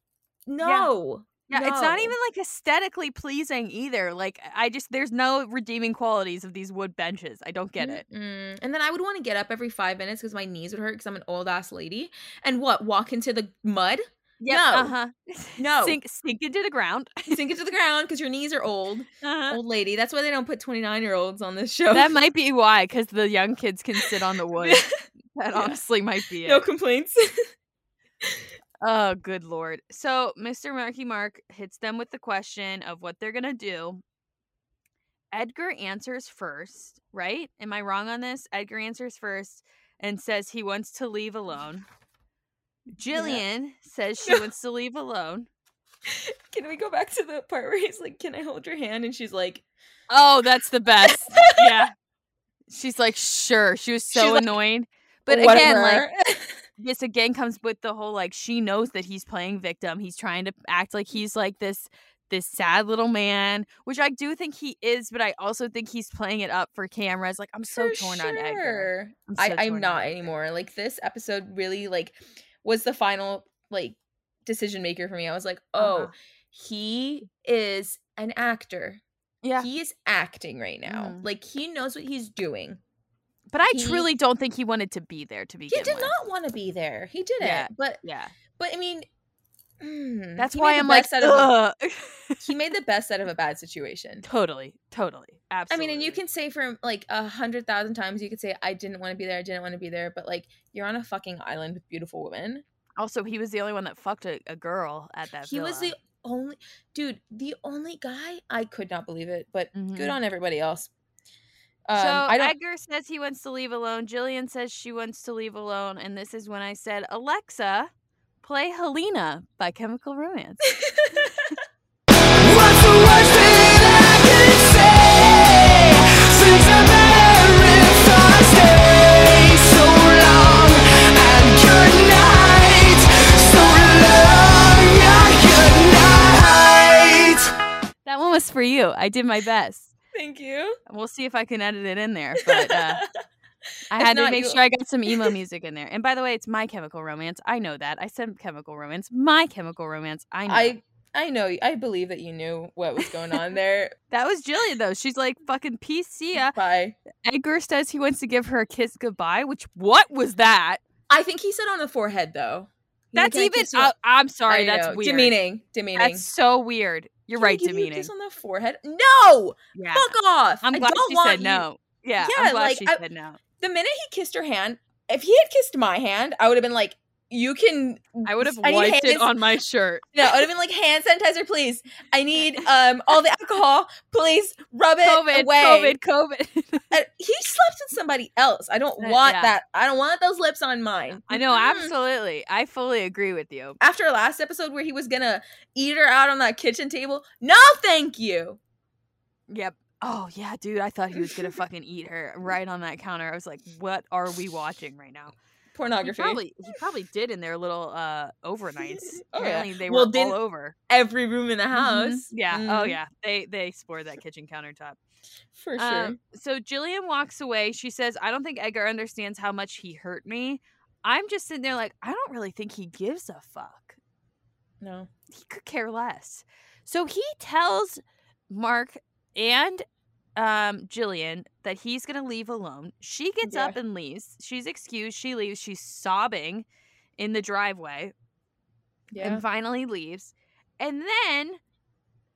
no. Yeah, it's not even like aesthetically pleasing either. Like I just there's no redeeming qualities of these wood benches. I don't get it. Mm-mm. And then I would want to get up every five minutes because my knees would hurt because I'm an old ass lady. And what? Walk into the mud? No. Uh-huh. No. Sink sink into the ground. Sink into the ground because your knees are old. Uh-huh. Old lady. That's why they don't put 29 year olds on this show. That might be why, because the young kids can sit on the wood. That Yeah. honestly might be it. no complaints. Oh, good lord. So Mr. Marky Mark hits them with the question of what they're gonna do. Edgar answers first, right? Am I wrong on this? Edgar answers first and says he wants to leave alone. Jillian says she wants to leave alone. Can we go back to the part where he's like, Can I hold your hand? And she's like, Oh, that's the best. yeah. She's like, sure. She was so She's like, annoyed. But again, like this again comes with the whole like she knows that he's playing victim. He's trying to act like he's like this this sad little man, which I do think he is, but I also think he's playing it up for cameras. Like I'm so For torn on Edgar. I'm so I, I'm not anymore. Like this episode really like was the final like decision maker for me. I was like, oh, Uh-huh. he is an actor. Yeah. He is acting right now. Mhm. Like he knows what he's doing. But I he- truly don't think he wanted to be there to be. He did with. not want to be there. He didn't. Yeah. But Yeah. but I mean mm, That's why I'm like, a- he made the best out of a bad situation. totally, totally, absolutely. I mean, and you can say for like a hundred thousand times, you could say, I didn't want to be there, I didn't want to be there, but like, you're on a fucking island with beautiful women. Also, he was the only one that fucked a, a girl at that. he was the only dude, the only guy. I could not believe it, but Mhm. good on everybody else. Um, so Edgar says he wants to leave alone. Jillian says she wants to leave alone, and this is when I said, Alexa, play Helena by Chemical Romance. What's the worst that I could say? Things are better if I so long. And good night, so long. Yeah, good night. that one was for you. I did my best. Thank you. We'll see if I can edit it in there, but uh, I had to make you- sure I got some emo music in there. And by the way, it's My Chemical Romance. I know that. I said Chemical Romance. My Chemical Romance. I know. I I know. I believe that you knew what was going on there. that was Jillian though. She's like fucking peace. See ya. Bye. Edgar says he wants to give her a kiss goodbye. Which what was that? I think he said on the forehead though. You That's even. Uh, I'm sorry. I That's know, weird. Demeaning. Demeaning. That's so weird. You're Can right. give you a Demeaning. kiss on the forehead? No. Yeah. Fuck off. I'm I glad don't she want said you- no. Yeah. Yeah, I'm glad like, she I- said no. The minute he kissed her hand, if he had kissed my hand, I would have been like, "You can." I would have I wiped it on my shirt. No, I would have been like, "Hand sanitizer, please. I need um all the alcohol, please. Rub it COVID, away." COVID, COVID. Uh, he slept with somebody else. I don't Uh, want yeah. that. I don't want those lips on mine. I know, absolutely. I fully agree with you. After last episode where he was gonna eat her out on that kitchen table, no, thank you. Yep. Oh yeah, dude. I thought he was gonna fucking eat her right on that counter. I was like, "What are we watching right now?" He Pornography. probably, he probably did in their little uh overnights. Oh, yeah. Apparently, they Well, were all over. Every room in the Mhm. house. Yeah. Oh Mhm. yeah. They they explored that kitchen countertop. for sure. Um, so Jillian walks away. She says, I don't think Edgar understands how much he hurt me. I'm just sitting there like, I don't really think he gives a fuck. no. He could care less. So he tells Mark and um, Jillian that he's going to leave alone. She gets Yeah. up and leaves. She's excused. She leaves. She's sobbing in the driveway Yeah. and finally leaves. And then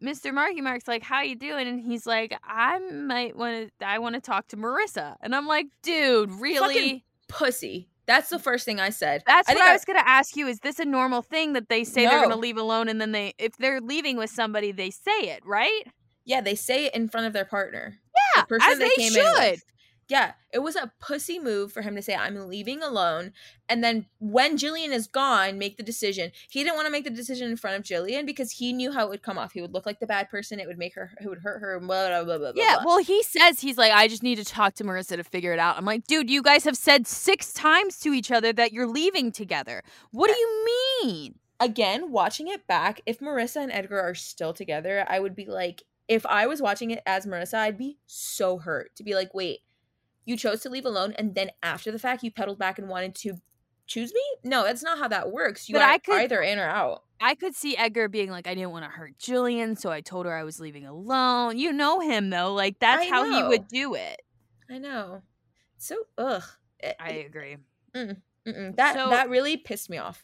Mr. Marky Mark's like, "How you doing?" And he's like, "I might want to. I want to talk to Marissa." And I'm like, "Dude, really?" Pussy. That's the first thing I said. That's I what I I- was gonna ask you. Is this a normal thing that they say they're gonna leave alone, and then they, if they're leaving with somebody, they say it, right? Yeah, they say it in front of their partner. Yeah, person as they should. Yeah, it was a pussy move for him to say, I'm leaving alone. And then when Jillian is gone, make the decision. He didn't want to make the decision in front of Jillian because he knew how it would come off. He would look like the bad person. It would make her, it would hurt her. Blah, blah, blah, blah, Yeah, blah. well, he says he's like, I just need to talk to Marissa to figure it out. I'm like, dude, you guys have said six times to each other that you're leaving together. What do you mean? Again, watching it back, if Marissa and Edgar are still together, I would be like, if I was watching it as Marissa, I'd be so hurt to be like, wait, you chose to leave alone. And then after the fact, you pedaled back and wanted to choose me? No, that's not how that works. You But are I could- either in or out. I could see Edgar being like, I didn't want to hurt Jillian, so I told her I was leaving alone. You know him though, like that's I how he would do it. I know. So ugh. Eh, I it- agree. mm-mm. that So- that really pissed me off.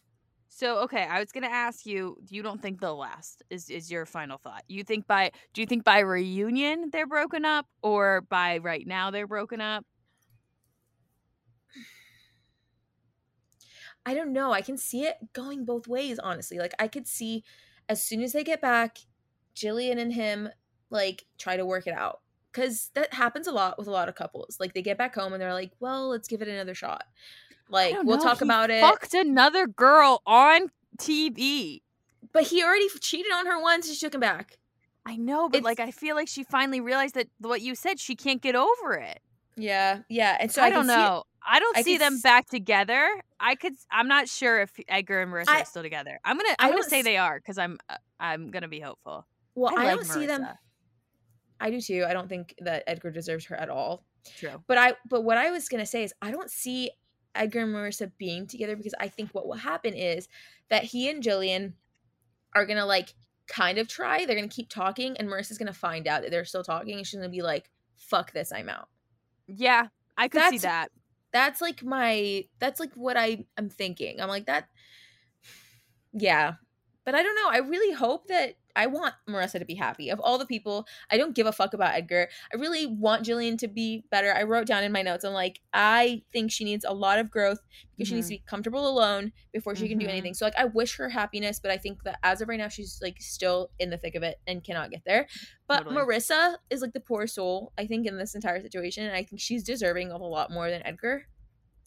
So okay, I was gonna ask you. You don't think they'll last? Is is your final thought? You think by do you think by reunion they're broken up, or by right now they're broken up? I don't know. I can see it going both ways, honestly. Like I could see as soon as they get back, Jillian and him like try to work it out. Cause that happens a lot with a lot of couples. Like they get back home and they're like, well, let's give it another shot. I Like we'll know, talk he about it. Fucked another girl on TV. But he already cheated on her once and she took him back. I know, but It's- like I feel like she finally realized that what you said, she can't get over it. Yeah. Yeah. And so I, I, don't can see it- know. I don't I see them s- back together. I could. I'm not sure if Edgar and Marissa I- are still together. I'm gonna. I I'm gonna don't say s- they are because I'm. uh, I'm gonna be hopeful. Well, I, like don't see them. I do too. I don't think that Edgar deserves her at all. True. But I but what I was gonna say is I don't see Edgar and Marissa being together because I think what will happen is that he and Jillian are gonna like kind of try. They're gonna keep talking, and Marissa's gonna find out that they're still talking, and she's gonna be like, "Fuck this, I'm out." Yeah, I could see that. That's like my. That's like what I am thinking. I'm like that. Yeah, but I don't know. I really hope that I want Marissa to be happy. Of all the people, I don't give a fuck about Edgar. I really want Jillian to be better. I wrote down in my notes, I'm like, I think she needs a lot of growth because she needs to be comfortable alone before she can do Mhm. anything. So like I wish her happiness, but I think that as of right now, she's like still in the thick of it and cannot get there. But Totally. Marissa is like the poor soul, I think, in this entire situation. And I think she's deserving of a lot more than Edgar.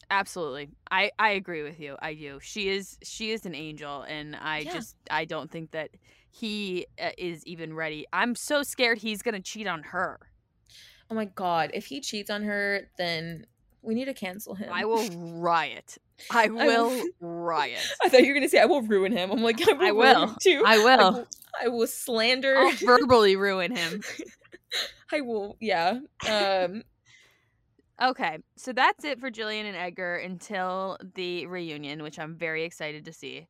Absolutely. I I agree with you. I do. She is she is an angel and I Yeah. just I don't think that he uh, is even ready. I'm so scared he's going to cheat on her. Oh my god, if he cheats on her, then we need to cancel him. I will riot. I will- will riot. I thought you were gonna say I will ruin him. I'm like I will, I will. too. I I will. will, I will slander. I'll verbally ruin him. I will. Yeah. Um. Okay, so that's it for Jillian and Edgar until the reunion, which I'm very excited to see.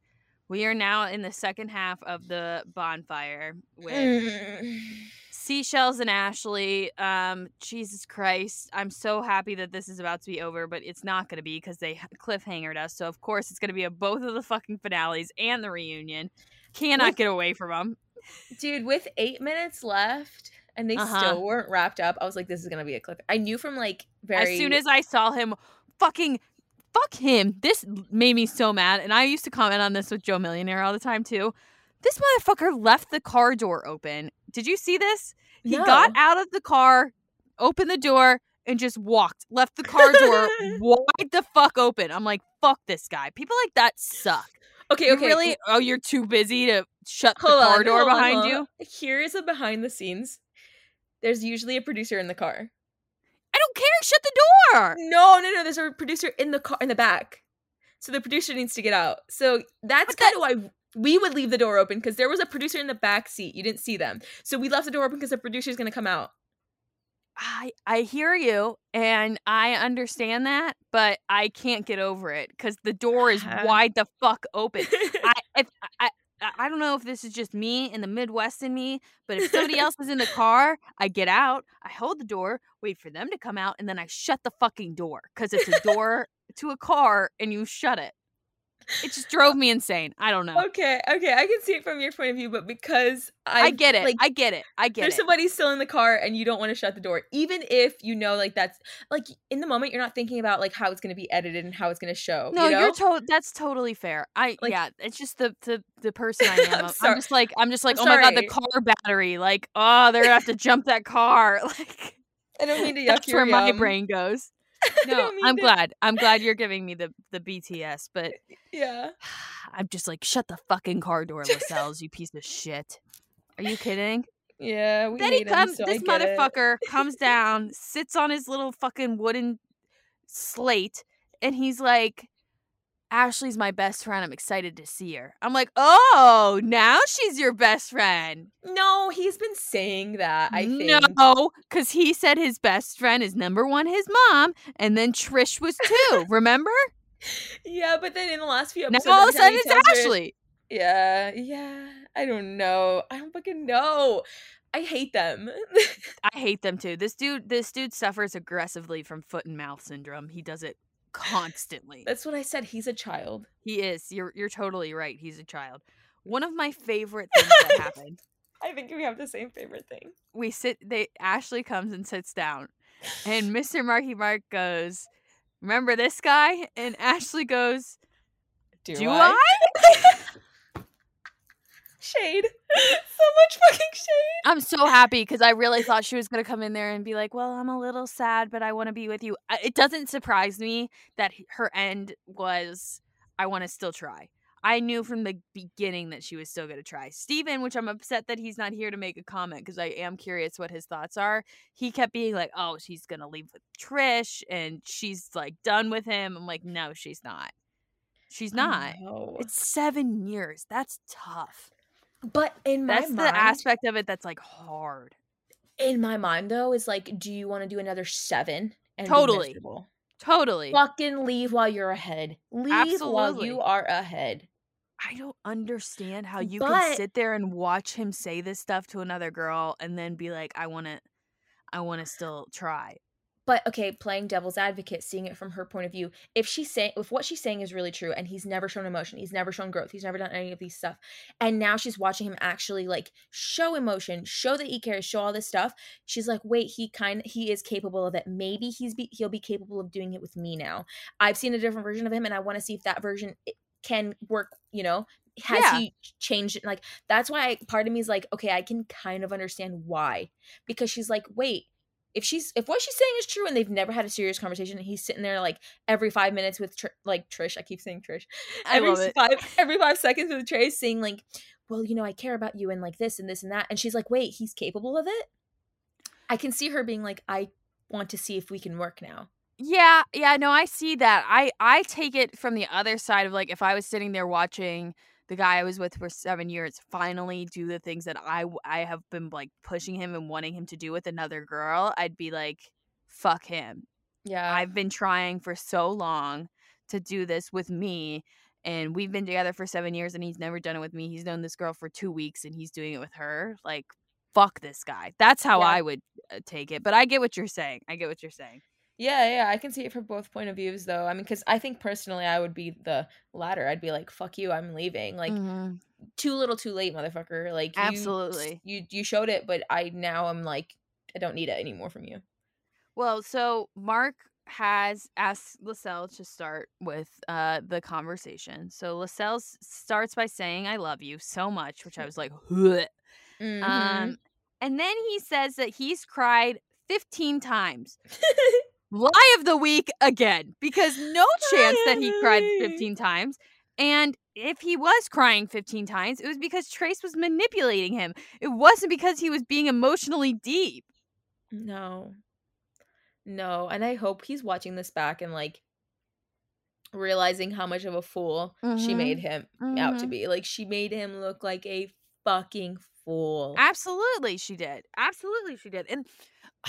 We are now in the second half of the bonfire with Seashells and Ashley. Um, Jesus Christ, I'm so happy that this is about to be over, but it's not going to be because they cliffhangered us. So of course it's going to be a both of the fucking finales and the reunion. Cannot With- get away from them. Dude, with eight minutes left and they Uh-huh. still weren't wrapped up, I was like, this is gonna be a clip. I knew from like very As soon as I saw him, fucking fuck him. This made me so mad, and I used to comment on this with Joe Millionaire all the time too. This motherfucker left the car door open. Did you see this? He got out of the car, opened the door, and just walked. Left the car door wide the fuck open. I'm like, fuck this guy. People like that suck. Okay, You okay. really? Oh, you're too busy to shut the car on, door hold on, behind you. Here is a behind the scenes. There's usually a producer in the car. I don't care. Shut the door. No, no, no. There's a producer in the car in the back. So the producer needs to get out. So that's kind of why we would leave the door open because there was a producer in the back seat. You didn't see them. So we left the door open because the producer's gonna come out. I I hear you and I understand that, but I can't get over it because the door is wide the fuck open. I if I, I don't know if this is just me in the Midwest in me, but if somebody else is in the car, I get out, I hold the door, wait for them to come out, and then I shut the fucking door because it's a door to a car and you shut it. It just drove me insane. I don't know. okay, okay. I can see it from your point of view, but because I, I get it. Like, I get it. I get it. there's it. somebody still in the car and you don't want to shut the door even if you know like that's like in the moment you're not thinking about like how it's going to be edited and how it's going to show No, you know? are to- that's totally fair. I Like- yeah, it's just the the the person I am. I'm I'm, just like I'm just like I'm oh my god, the car battery. Like oh, they're gonna have to jump that car. Like i don't mean to yuck that's your where my brain goes. No, I'm to- glad. I'm glad you're giving me the the BTS, but yeah I'm just like shut the fucking car door, Lascelles, you piece of shit. Are you kidding? yeah we then he hate him, comes. so this it. motherfucker comes down, sits on his little fucking wooden slate, and he's like, "Ashley's my best friend. I'm excited to see her." I'm like, "Oh, now she's your best friend." no he's been saying that i think No, because he said his best friend is number one, his mom, and then Trish was two. Remember? yeah but then in the last few now all of a sudden it's tells her- Ashley. yeah yeah i don't know i don't fucking know i hate them I hate them too. This dude, this dude suffers aggressively from foot and mouth syndrome. He does it constantly. that's what i said he's a child He is. You're you're totally right. He's a child. One of my favorite things that happened. i think we have the same favorite thing We sit they Ashley comes and sits down and Mr. Marky Mark goes, Remember this guy? And Ashley goes, do, Do I? I? shade so much fucking shade I'm so happy because I really thought she was gonna come in there and be like, "Well, I'm a little sad, but I want to be with you." It doesn't surprise me that her end was, "I want to still try." I knew from the beginning that she was still gonna try. Steven, which I'm upset that he's not here to make a comment because I am curious what his thoughts are. He kept being like, "Oh, she's gonna leave with Trish and she's like done with him." I'm like, "No, she's not. She's not." It's seven years. That's tough. But in my That's mind, the aspect of it that's like hard. in my mind though, is like, do you want to do another seven? And Totally. Totally. Fucking leave while you're ahead. Leave while you are ahead. I don't understand how you But- can sit there and watch him say this stuff to another girl and then be like, I want to, I want to still try. But okay, playing devil's advocate, seeing it from her point of view, if she's saying if what she's saying is really true and he's never shown emotion, he's never shown growth, he's never done any of these stuff, and now she's watching him actually like show emotion, show that he cares, show all this stuff, she's like, wait, he kind he is capable of it. Maybe he's be, he'll be capable of doing it with me now. I've seen a different version of him, and I want to see if that version eh, can work. You know, has Yeah. he changed? Like that's why I, part of me is like, okay, I can kind of understand why because she's like, wait if she's if what she's saying is true and they've never had a serious conversation and he's sitting there like every five minutes with Tr- like Trish, I keep saying Trish, every five every five seconds with Trace saying like, well, you know, I care about you and like this and this and that, and she's like, wait, he's capable of it. I can see her being like, I want to see if we can work now. Yeah, yeah, no, I see that. I I take it from the other side of like if I was sitting there watching the guy I was with for 7 years finally do the things that I I have been like pushing him and wanting him to do with another girl, I'd be like fuck him. Yeah, I've been trying for so long to do this with me and we've been together for 7 years and he's never done it with me. He's known this girl for 2 weeks and he's doing it with her. Like fuck this guy. That's how Yeah. I would uh, take it. But I get what you're saying. I get what you're saying. Yeah, yeah, I can see it from both point of views though. I mean, because I think personally, I would be the latter. I'd be like, "Fuck you, I'm leaving." Like, Mhm. too little, too late, motherfucker. Like, you- Absolutely. you you showed it, but I now I'm like, I don't need it anymore from you. Well, so Mark has asked Lascelles to start with uh, the conversation. So Lascelles starts by saying, I love you so much, which I was like, "Huh." Mhm. um, and then he says that he's cried 15 times. Lie of the week again, because no chance that he cried Lie of the 15 times. And if he was crying 15 times, it was because Trace was manipulating him. It wasn't because he was being emotionally deep. no, no, and I hope he's watching this back and like realizing how much of a fool she Mhm. made him out to Mhm. be. Like, she made him look like a fucking fool. Absolutely, she did. Absolutely, she did. And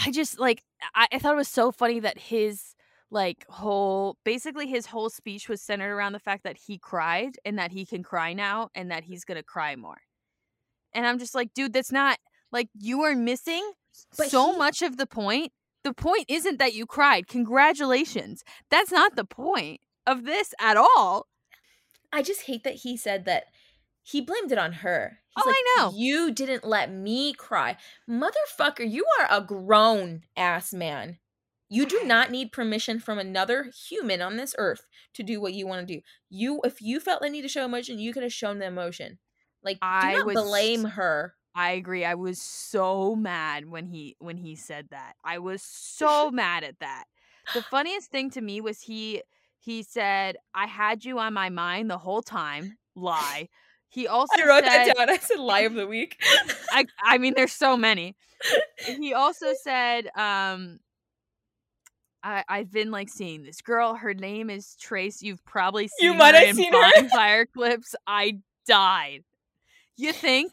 I just like I, I thought it was so funny that his like whole basically his whole speech was centered around the fact that he cried and that he can cry now and that he's gonna cry more. And I'm just like, dude, that's not like you are missing But so he- much of the point. The point isn't that you cried. Congratulations. That's not the point of this at all. I just hate that he said that he blamed it on her. He's Oh, like, I know. You didn't let me cry. Motherfucker, you are a grown ass man. You do not need permission from another human on this earth to do what you want to do. You if you felt the need to show emotion, you could have shown the emotion. Like I do not was- blame her. I agree. I was so mad when he when he said that. I was so mad at that. The funniest thing to me was he he said, "I had you on my mind the whole time." Lie. He also I wrote said, that down. I said lie of the week. I I mean there's so many. He also said um I, I've been like seeing this girl. Her name is Trace. You've probably seen You might her have in seen her. bonfire clips. I died. You think?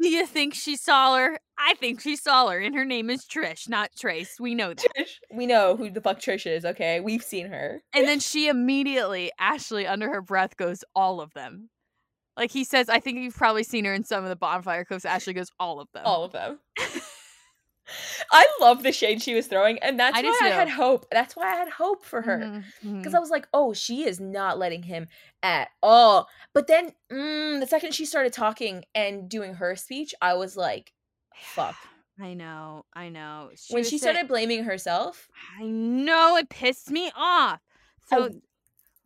Do you think she saw her? I think she saw her, and her name is Trish, not Trace. We know that. Trish. We know who the fuck Trish is, okay? We've seen her. And then she immediately, Ashley, under her breath, goes, "All of them." Like he says, I think you've probably seen her in some of the bonfire clips. Ashley goes, "All of them." All of them. I love the shade she was throwing, and that's I why I had hope. That's why I had hope for her. Mhm, mhm. Because I was like, oh, she is not letting him at all. But then mm, the second she started talking and doing her speech, I was like, fuck. I know, I know. when was she saying- started blaming herself, I know it pissed me off. So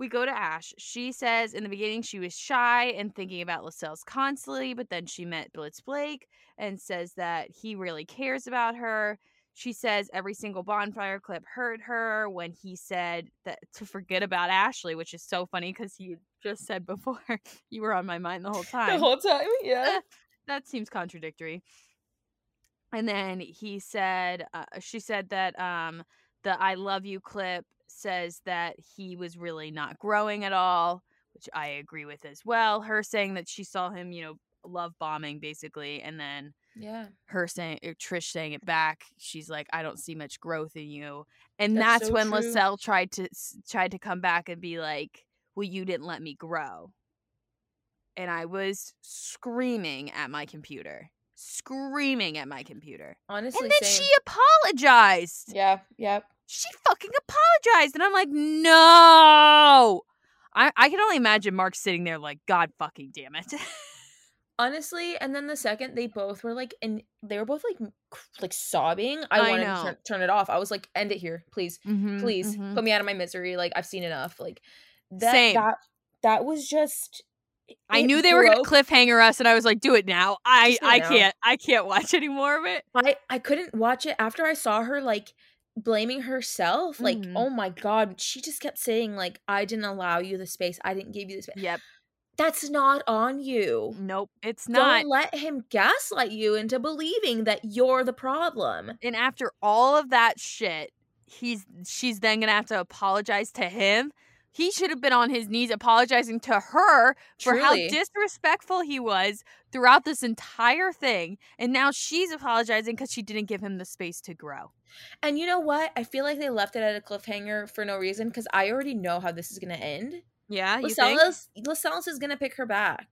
we go to Ash. She says in the beginning she was shy and thinking about Lascelles constantly, but then she met Blitz Blake and says that he really cares about her. She says every single bonfire clip hurt her when he said that to forget about Ashley, which is so funny because he just said before you were on my mind the whole time the whole time, yeah. that seems contradictory. And then he said, uh, she said that um, the "I love you" clip says that he was really not growing at all, which I agree with as well. Her saying that she saw him, you know, love bombing basically, and then Yeah. her saying, or Trish saying it back. She's like, "I don't see much growth in you," and That's that's, so when true. Lascelle tried to tried to come back and be like, "Well, you didn't let me grow." and I was screaming at my computer, screaming at my computer. Honestly, and then same. she apologized. Yeah, yep. She fucking apologized. And I'm like, no. I, I can only imagine Mark sitting there like, God fucking damn it. Honestly, and then the second they both were like, and they were both like, like sobbing. I, I wanted know. to turn, turn it off. I was like, end it here, please, Mhm, please, mhm. put me out of my misery. Like I've seen enough. Like that. Same. That that was just. I knew they were gonna cliffhanger us, and I was like, "Do it now!" I Just do it I now. can't I can't watch any more of it. I I couldn't watch it after I saw her like blaming herself. Like, Mhm. oh my god, she just kept saying like, I didn't allow you the space. I didn't give you the space. Yep. That's not on you. Nope. It's not. Don't let him gaslight you into believing that you're the problem. and after all of that shit, he's she's then gonna have to apologize to him. He should have been on his knees apologizing to her for how disrespectful he was throughout this entire thing. And now she's apologizing because she didn't give him the space to grow. And you know what? I feel like they left it at a cliffhanger for no reason because I already know how this is gonna end. Yeah, think? Lascelles Lascelles is gonna pick her back.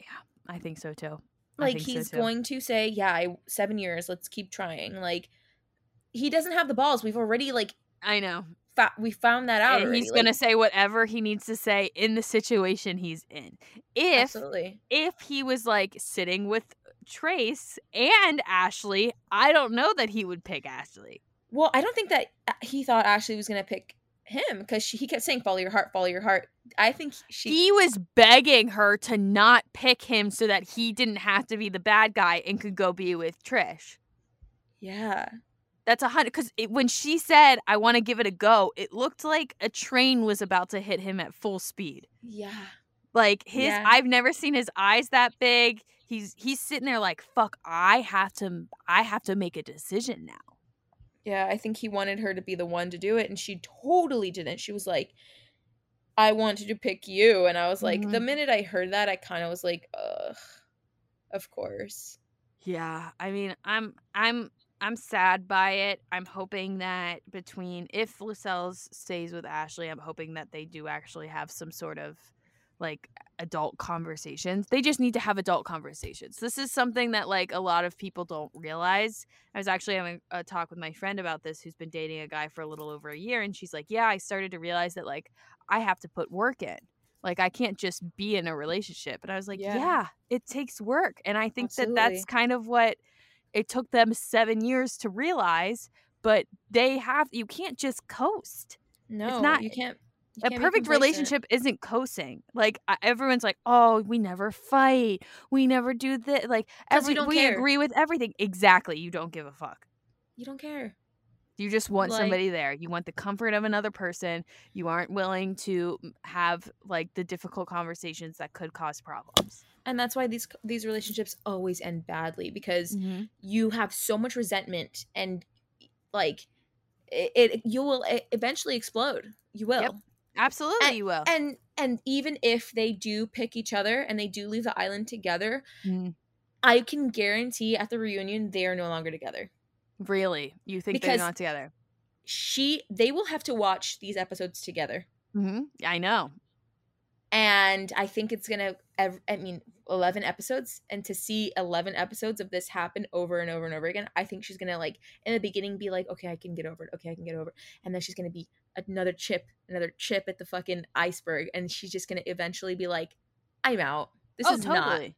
Yeah, I think so too. I like so he's too. going to say, "Yeah, I, 7 years, let's keep trying." Like he doesn't have the balls. We've already like I know. We found that out already. he's like, gonna say whatever he needs to say in the situation he's in. If Absolutely. if he was like sitting with Trace and Ashley, I don't know that he would pick Ashley. Well, I don't think that uh, he thought Ashley was going to pick him because he kept saying follow your heart, follow your heart. I think she he was begging her to not pick him so that he didn't have to be the bad guy and could go be with Trish. Yeah. That's a hundred because when she said, "I want to give it a go," it looked like a train was about to hit him at full speed. Yeah. Like his, Yeah. I've never seen his eyes that big. He's he's sitting there like, "Fuck, I have to, I have to make a decision now." Yeah, I think he wanted her to be the one to do it and she totally didn't. She was like I wanted to pick you and I was like the Mhm. minute I heard that I kind of was like ugh. Of course. Yeah, I mean, I'm I'm I'm sad by it. I'm hoping that between if Lascelles stays with Ashley, I'm hoping that they do actually have some sort of like adult conversations. They just need to have adult conversations. This is something that like a lot of people don't realize. I was actually having a talk with my friend about this who's been dating a guy for a little over a year and she's like, "Yeah, I started to realize that like I have to put work in. Like I can't just be in a relationship." And I was like, Yeah. "Yeah, it takes work." And I think that that's kind of what it took them 7 years to realize, but they have you can't just coast. No, it's not- you can't you A perfect relationship isn't coasting. Like everyone's like, "Oh, we never fight. We never do this." Like you every don't we care. agree with everything. Exactly. You don't give a fuck. You don't care. You just want Like- somebody there. You want the comfort of another person. You aren't willing to have like the difficult conversations that could cause problems. And that's why these these relationships always end badly because you have so much resentment and like it, it you will eventually explode. You will. Yep. Absolutely, And- you will. and and even if they do pick each other and they do leave the island together Mhm. i can guarantee at the reunion they are no longer together really, you think because- they're not together? she they will have to watch these episodes together hmm I know. and i think it's gonna ev- i mean 11 episodes and to see 11 episodes of this happen over and over and over again i think she's gonna like in the beginning be like okay i can get over it. Okay i can get over it. And then she's gonna be another chip another chip at the fucking iceberg and she's just gonna eventually be like i'm out. This oh, is totally. not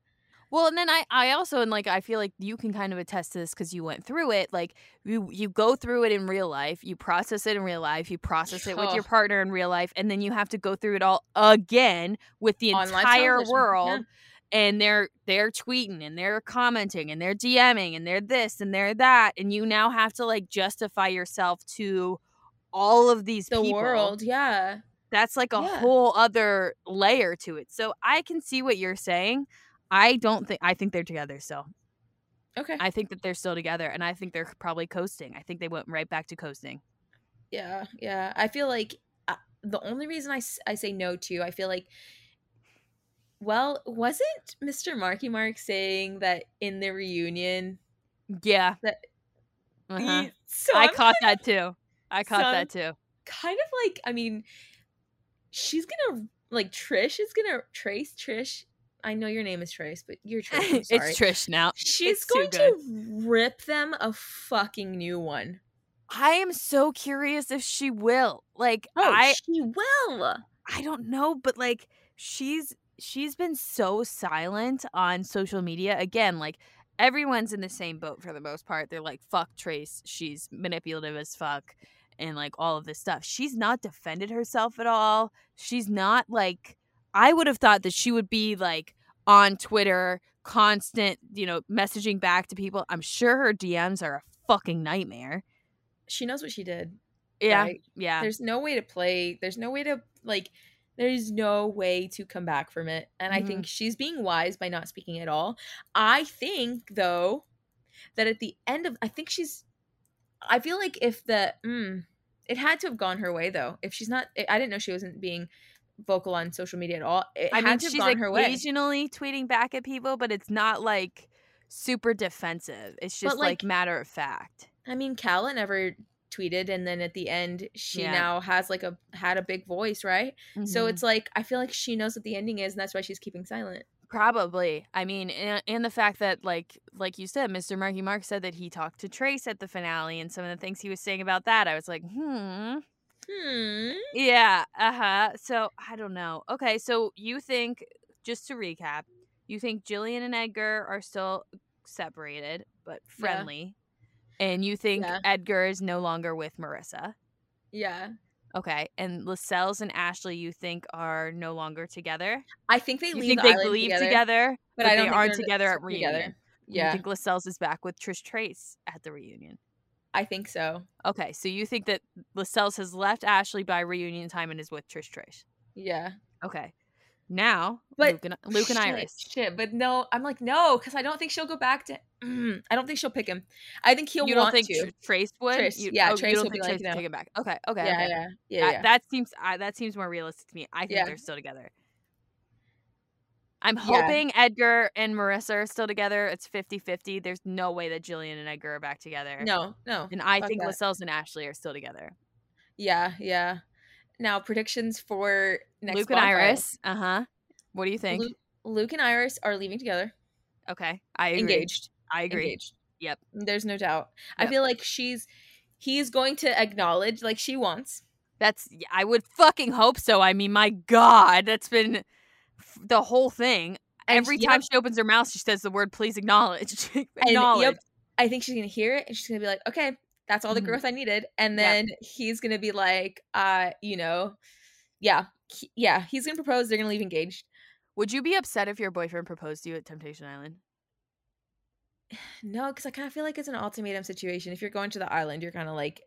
Well, and then I, I also and like I feel like you can kind of attest to this because you went through it. Like you, you go through it in real life, you process it in real life, you process it with your Oh. partner in real life, and then you have to go through it all again with the On live entire television, world. yeah. And they're they're tweeting and they're commenting and they're DMing and they're this and they're that, and you now have to like justify yourself to all of these the people world yeah that's like a Yeah. whole other layer to it. So I can see what you're saying. I don't think I think they're together still. okay I think that they're still together and I think they're probably coasting. I think they went right back to coasting. Yeah, yeah. I feel like uh, the only reason I, I say no to, I feel like, well, wasn't Mr. Marky Mark saying that in the reunion? Yeah. That- Uh-huh. he- so I I'm caught that too. I caught So that too. kind of like, I mean, she's gonna, like, Trish is gonna, Trace, Trish, I know your name is Trace, but you're Trish, it's. Trish now. She's It's going to rip them a fucking new one. I am so curious if she will. Like Oh, I she will. I don't know, but like she's she's been so silent on social media. Again, like everyone's in the same boat for the most part. They're like, fuck Trace, she's manipulative as fuck, and like all of this stuff. She's not defended herself at all. She's not like I would have thought that she would be like on Twitter, constant, you know, messaging back to people. I'm sure her DMs are a fucking nightmare. She knows what she did. Yeah. Right. Yeah. there's no way to play there's no way to like there's no way to come back from it and i Mhm. think she's being wise by not speaking at all i think though that at the end of i think she's i feel like if the mm, it had to have gone her way though if she's not i didn't know she wasn't being vocal on social media at all it I mean, she's have she's her way occasionally tweeting back at people, but it's not like super defensive. It's just like, like- matter of fact. i mean Kala never tweeted and then at the end she Yeah. now has like a had a big voice right so Mhm. it's like i feel like she knows what the ending is and that's why she's keeping silent Probably. I mean, and, and the fact that, like, like you said, Mr. Marky Mark said that he talked to Trace at the finale, and some of the things he was saying about that, I was like, hmm, Hmm. yeah, uh huh. So I don't know. Okay, so you think, just to recap, you think Jillian and Edgar are still separated but friendly, and you think Yeah. Edgar is no longer with Marissa. Yeah. Okay, and Lascelles and Ashley, you think are no longer together. I think they You leave think the they leave together, together, but, but I they don't think aren't together at together. reunion. You Yeah, think Lascelles is back with Trish Trace at the reunion. I think so. Okay, so you think that Lascelles has left Ashley by reunion time and is with Trish Trace. Yeah. Okay. Now, But Luke and, Luke and shit, Iris. Shit, but no, I'm like no, because I don't think she'll go back to. Mm, I don't think she'll pick him. I think he'll you don't want think to. Tr- Trace would? Trace, You, yeah, oh, Trace will be like, Trace would no. take him back. Okay, okay, yeah, okay. yeah, yeah, that, yeah. that seems I that seems more realistic to me. I think Yeah. they're still together. I'm Yeah. hoping Edgar and Marissa are still together. It's 50-50. There's no way that Jillian and Edgar are back together. no, no. And I think that. Lascelles and Ashley are still together. Yeah, yeah. Now predictions for next. Luke and Bonfire. Iris. Uh huh. What do you think? Luke, Luke and Iris are leaving together, Okay, I agree. engaged. I agree. Engaged. Yep. There's no doubt. I feel like she's. He's going to acknowledge, like she wants. That's I would fucking hope so. I mean, my God, that's been the whole thing. And Every she- time yep, she opens her mouth, she says the word "please acknowledge." and, acknowledge. yep, I think she's gonna hear it, and she's gonna be like, "Okay, that's all the Mhm. growth I needed." And Yep. then he's gonna be like, "Uh, you know, yeah, he- yeah." He's gonna propose. They're gonna leave engaged. Would you be upset if your boyfriend proposed to you at Temptation Island? No, because I kind of feel like it's an ultimatum situation. If you're going to the island, you're kind of like,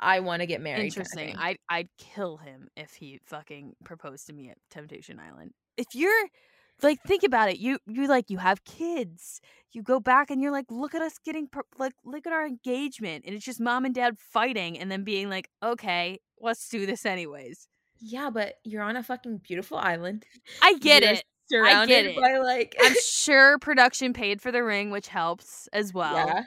"I want to get married." Interesting. I'd I'd kill him if he fucking proposed to me at Temptation Island. If you're like, think about it. You you like you have kids. You go back and you're like, look at us getting like look at our engagement, and it's just mom and dad fighting, and then being like, okay, let's do this anyways. Yeah, but you're on a fucking beautiful island. I get You're it. Surrounded it. by like I'm sure production paid for the ring, which helps as well. yeah,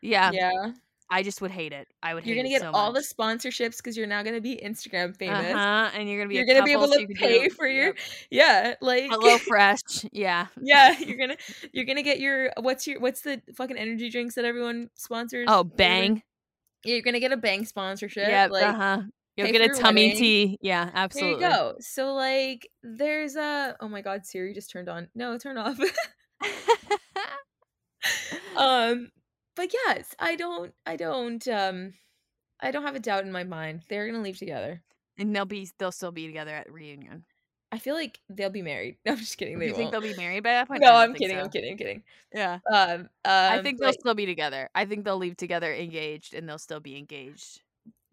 Yeah. yeah. I just would hate it. I would You're gonna get so all much. the sponsorships because you're now gonna be Instagram famous. Uh-huh, and you're gonna be You're a gonna be able so to pay do- for your yeah, like Hello Fresh. Yeah. yeah. You're gonna you're gonna get your what's your what's the fucking energy drinks that everyone sponsors? Oh, bang. Yeah, you're gonna get a bang sponsorship. Yeah. like uh-huh. You'll pay get a tummy wedding. tea. Yeah, absolutely. there you go. So like, there's a oh my god, Siri just turned on. No, turn off. um, but yes, I don't, I don't, um, I don't have a doubt in my mind. They're gonna leave together. and they'll be they'll still be together at reunion. I feel like they'll be married. No, I'm just kidding. They you think won't. they'll be married by that point? No, I'm kidding. so. I'm kidding. I'm kidding. Yeah. Um, um I think they'll still be together. I think they'll leave together engaged and they'll still be engaged.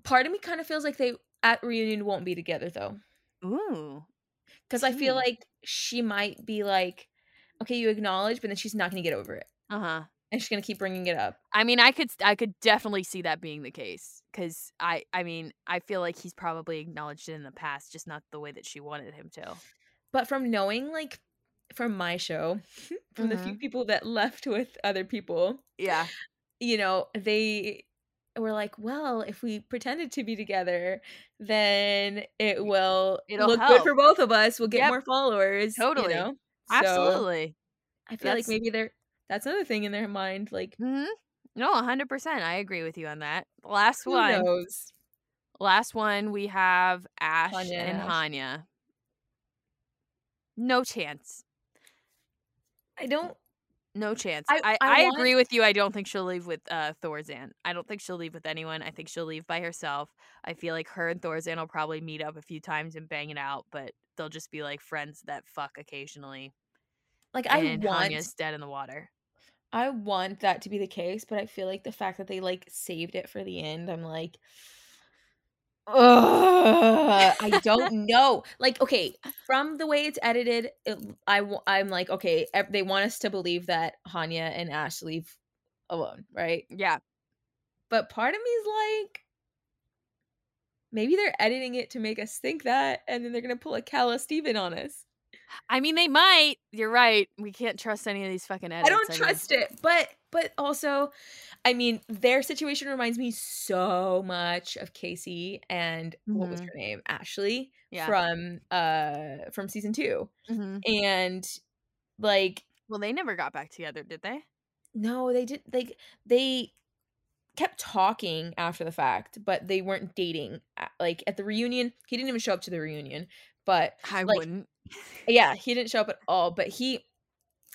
part of me kind of feels like they at reunion won't be together though, Ooh. because I feel like she might be like, okay, you acknowledge, but then she's not gonna get over it, Uh-huh. And she's gonna keep bringing it up. I mean, I could I could definitely see that being the case cuz I I mean, I feel like he's probably acknowledged it in the past, just not the way that she wanted him to. But from knowing like from my show, from the Mm-hmm. few people that left with other people, Yeah. you know, they were like, well, if we pretended to be together, then it will It'll look good for both of us. We'll get Yep. more followers. Totally. You know? So, Absolutely. I feel like maybe they're that's another thing in their mind. Like, Mhm. No, 100%. I agree with you on that. Last who one. knows? Last one we have Ash Hanya and. Hanya. No chance. I don't. No chance. I- I, I I, want- agree with you. I don't think she'll leave with uh, Thorzan. I don't think she'll leave with anyone. I think she'll leave by herself. I feel like her and Thorzan will probably meet up a few times and bang it out, but they'll just be like friends that fuck occasionally. Like, I and want. Hanya's dead in the water. I want that to be the case, but I feel like the fact that they like saved it for the end, I'm like, Ugh, I don't know. Like, okay, from the way it's edited, it, I'm like, okay, they want us to believe that Hanya and Ash leave alone, right? Yeah. But part of me is like, maybe they're editing it to make us think that, and then they're gonna pull a Calla Steven on us. I mean, they might. You're right. We can't trust any of these fucking edits. I don't trust it, but but also, I mean, their situation reminds me so much of Casey and what was Mhm. her name, Ashley Yeah. from uh from season two, Mhm. and like Well, they never got back together, did they? no, they did like they kept talking after the fact, but they weren't dating. Like at the reunion, he didn't even show up to the reunion. But I Like, wouldn't. Yeah, he didn't show up at all. But he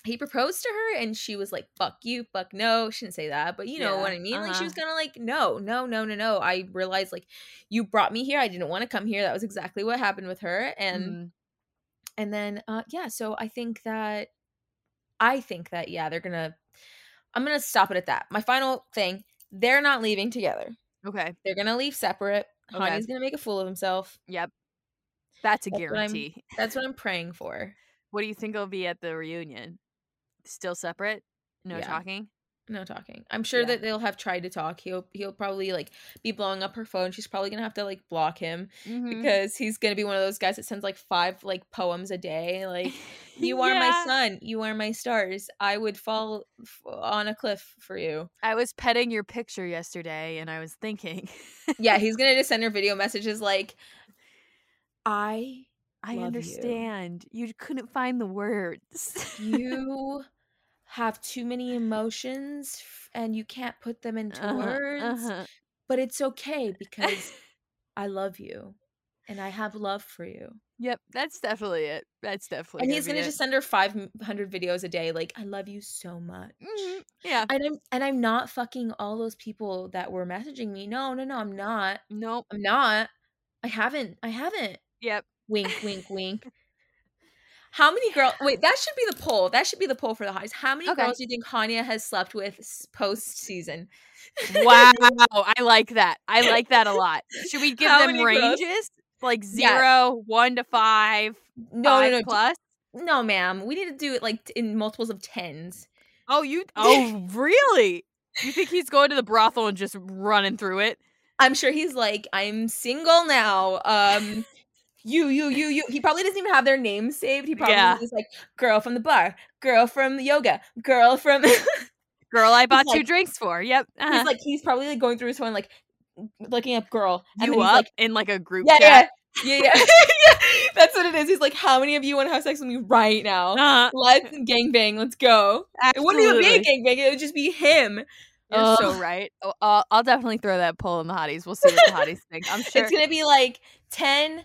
he proposed to her and she was like, fuck you, fuck no. She didn't say that, but you know what I mean? Like she was uh-huh. kind of like, no, no, no, no, no. I realized like you brought me here. I didn't want to come here. That was exactly what happened with her. And Mhm. and then uh yeah, so I think that I think that yeah, they're gonna I'm gonna stop it at that. My final thing, they're not leaving together. Okay. They're gonna leave separate. Okay. Hanya's gonna make a fool of himself. Yep. That's a That's what guarantee. That's what I'm praying for. What do you think will be at the reunion? Still separate? No Yeah. talking? No talking. I'm sure Yeah. that they'll have tried to talk. He'll he'll probably like be blowing up her phone. She's probably gonna have to like block him Mhm. because he's gonna be one of those guys that sends like five like poems a day. Like you are my Yeah. sun, you are my stars. I would fall f- on a cliff for you. I was petting your picture yesterday and I was thinking, Yeah, he's gonna just send her video messages like, I I Love you. understand. You. couldn't find the words. you have too many emotions and you can't put them into Uh-huh, words, uh-huh. but it's okay because I love you and I have love for you. Yep, that's definitely it. That's definitely. and he's gonna it. just send her 500 videos a day like I love you so much. Mhm, Yeah. And I'm and I'm not fucking all those people that were messaging me. No, no, no, I'm not. Nope. I'm not. I haven't. I haven't. Yep. Wink, wink, wink. How many girls? Wait, that should be the poll. That should be the poll for the highs. How many Okay. girls do you think Hanya has slept with post season? Wow, I like that. I like that a lot. Should we give How them many girls? ranges? Like Yeah. zero, one to five, No, five no, no, plus? no, ma'am. We need to do it like in multiples of tens. Oh, you? Oh, really? You think he's going to the brothel and just running through it? I'm sure he's like, I'm single now. Um, you, you, you, you. He probably doesn't even have their names saved. He probably Yeah. is like, girl from the bar, girl from the yoga, girl from. Girl, I bought two like- drinks for. Yep. uh-huh. like, he's probably like going through his phone, like looking up girl. And you then up like, in like a group yeah, yeah, chat? yeah, yeah, yeah. That's what it is. He's like, how many of you want to have sex with me right now? Uh, Let's gangbang. Let's go. It wouldn't even be a absolutely. gangbang. It would just be him. You're so right. Oh, uh, I'll definitely throw that poll in the hotties. We'll see what the hotties think. I'm sure. It's gonna be like 10,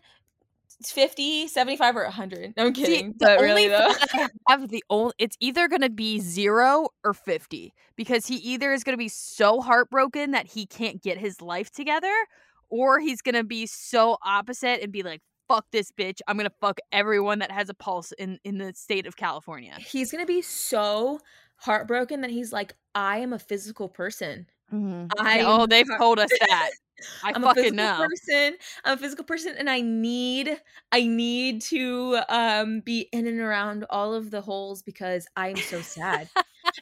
50, 75, or 100. No, I'm kidding. the but only really, though. I have the only it's either gonna be zero or fifty because he either is gonna be so heartbroken that he can't get his life together, or he's gonna be so opposite and be like, "Fuck this bitch! I'm gonna fuck everyone that has a pulse in in the state of California." he's gonna be so heartbroken that he's like, I am a physical person. Mm-hmm. I oh, they've told us that. I I'm a physical know. person. I'm a physical person, and I need, I need to um be in and around all of the holes because I'm so sad.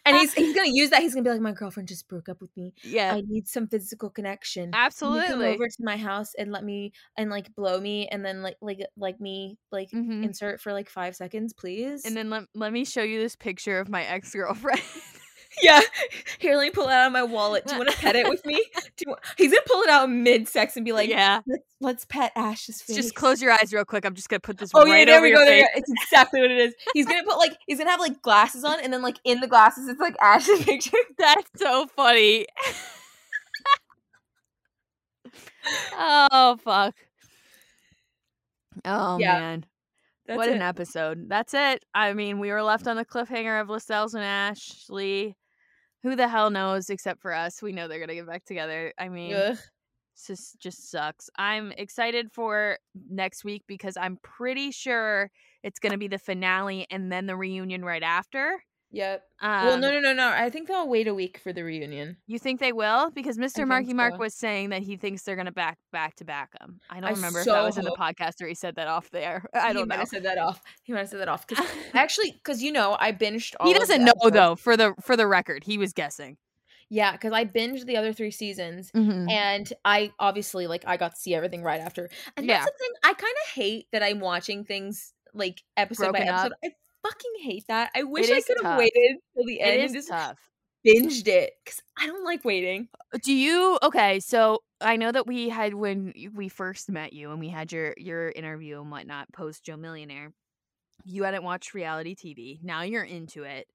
and he's he's gonna use that. He's gonna be like, my girlfriend just broke up with me. Yeah, I need some physical connection. You come absolutely. over to my house and let me and like blow me and then like like like me like Mhm. insert for like five seconds, please. And then let, let me show you this picture of my ex girlfriend. Yeah, here, let me pull it out of my wallet. Do you want to pet it with me? Do you want- He's gonna pull it out mid sex and be like, yeah, let's let's pet Ash's face. just close your eyes real quick. I'm just gonna put this Oh right yeah, there over we go. There we go. It's exactly what it is. He's gonna put like he's gonna have like glasses on, and then like in the glasses, it's like Ash's picture. That's so funny. oh fuck. Oh Yeah, man. That's what it. an episode. That's it. I mean, we were left on the cliffhanger of Lascelles and Ashley. Who the hell knows except for us? We know they're gonna get back together. I mean, Ugh. just sucks. I'm excited for next week because I'm pretty sure it's gonna be the finale and then the reunion right after. Yep. Um, well, no, no, no, no. I think they'll wait a week for the reunion. You think they will? Because Mr. Marky Mark was saying that he thinks they're gonna back back to back them. I don't I remember if that was in the podcast or he said that off there. I don't might know. have said that off. He might have said that off because actually, because you know, I binged. All He doesn't know episodes. though. For the for the record, he was guessing. Yeah, because I binged the other three seasons, Mm-hmm. and I obviously like I got to see everything right after. And Yeah. that's the thing. I kind of hate that I'm watching things like episode Broken by up. episode. I fucking hate that. I wish I could have waited till the end is and just tough. binged it because I don't like waiting. Uh, do you okay? So I know that we had when we first met you and we had your your interview and whatnot post Joe Millionaire. you hadn't watched reality TV. Now you're into it.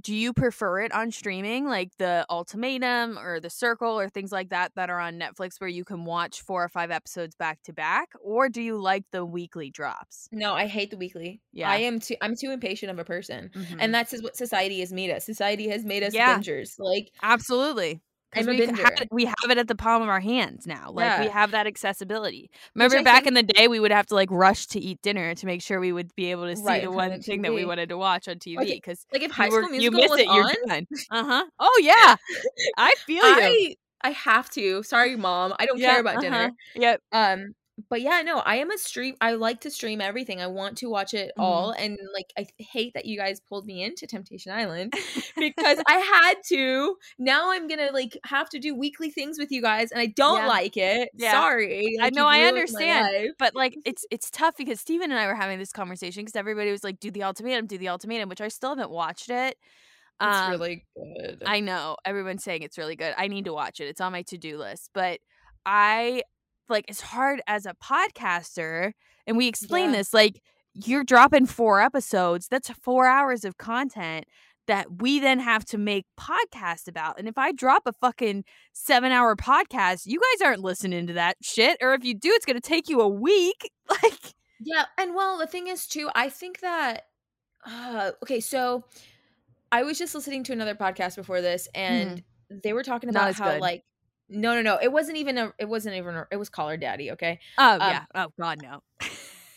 Do you prefer it on streaming, like the Ultimatum or the Circle or things like that that are on Netflix where you can watch four or five episodes back to back? Or do you like the weekly drops? No, I hate the weekly. Yeah. I am too I'm too impatient of a person. Mhm. And that's what society has made us. Society has made us Yeah. bingers. Like Absolutely. I'm we have it, we have it at the palm of our hands now. Like we have that accessibility. Remember back think- in the day, we would have to like rush to eat dinner to make sure we would be able to see Right, the one the thing that we wanted to watch on TV. Because like if High School were, you Musical miss was it, you're on, done. Uh huh. Oh yeah, I feel you. I I have to. Sorry, mom. I don't Yeah, care about dinner. uh-huh. Yep. Um, but yeah, no, I am a stream. I like to stream everything. I want to watch it Mhm. all, and like I hate that you guys pulled me into Temptation Island because I had to. Now I'm gonna like have to do weekly things with you guys, and I don't Yeah. like it. Yeah. Sorry. I know, I understand, but like it's it's tough because Steven and I were having this conversation because everybody was like, "Do the ultimatum, do the ultimatum," which I still haven't watched it. It's Um, really good. I know everyone's saying it's really good. I need to watch it. It's on my to do list. But I like it's hard as a podcaster, and we explain Yeah. this like you're dropping four episodes. That's four hours of content that we then have to make podcasts about. And if I drop a fucking seven hour podcast, you guys aren't listening to that shit. Or if you do, it's gonna take you a week. Like Yeah, and well, the thing is too, I think that uh okay, so I was just listening to another podcast before this and they were talking Mm-hmm. About how good. like no, no, no. It wasn't even a it wasn't even a, it was Call Her Daddy, okay? oh Um, yeah. Oh god no.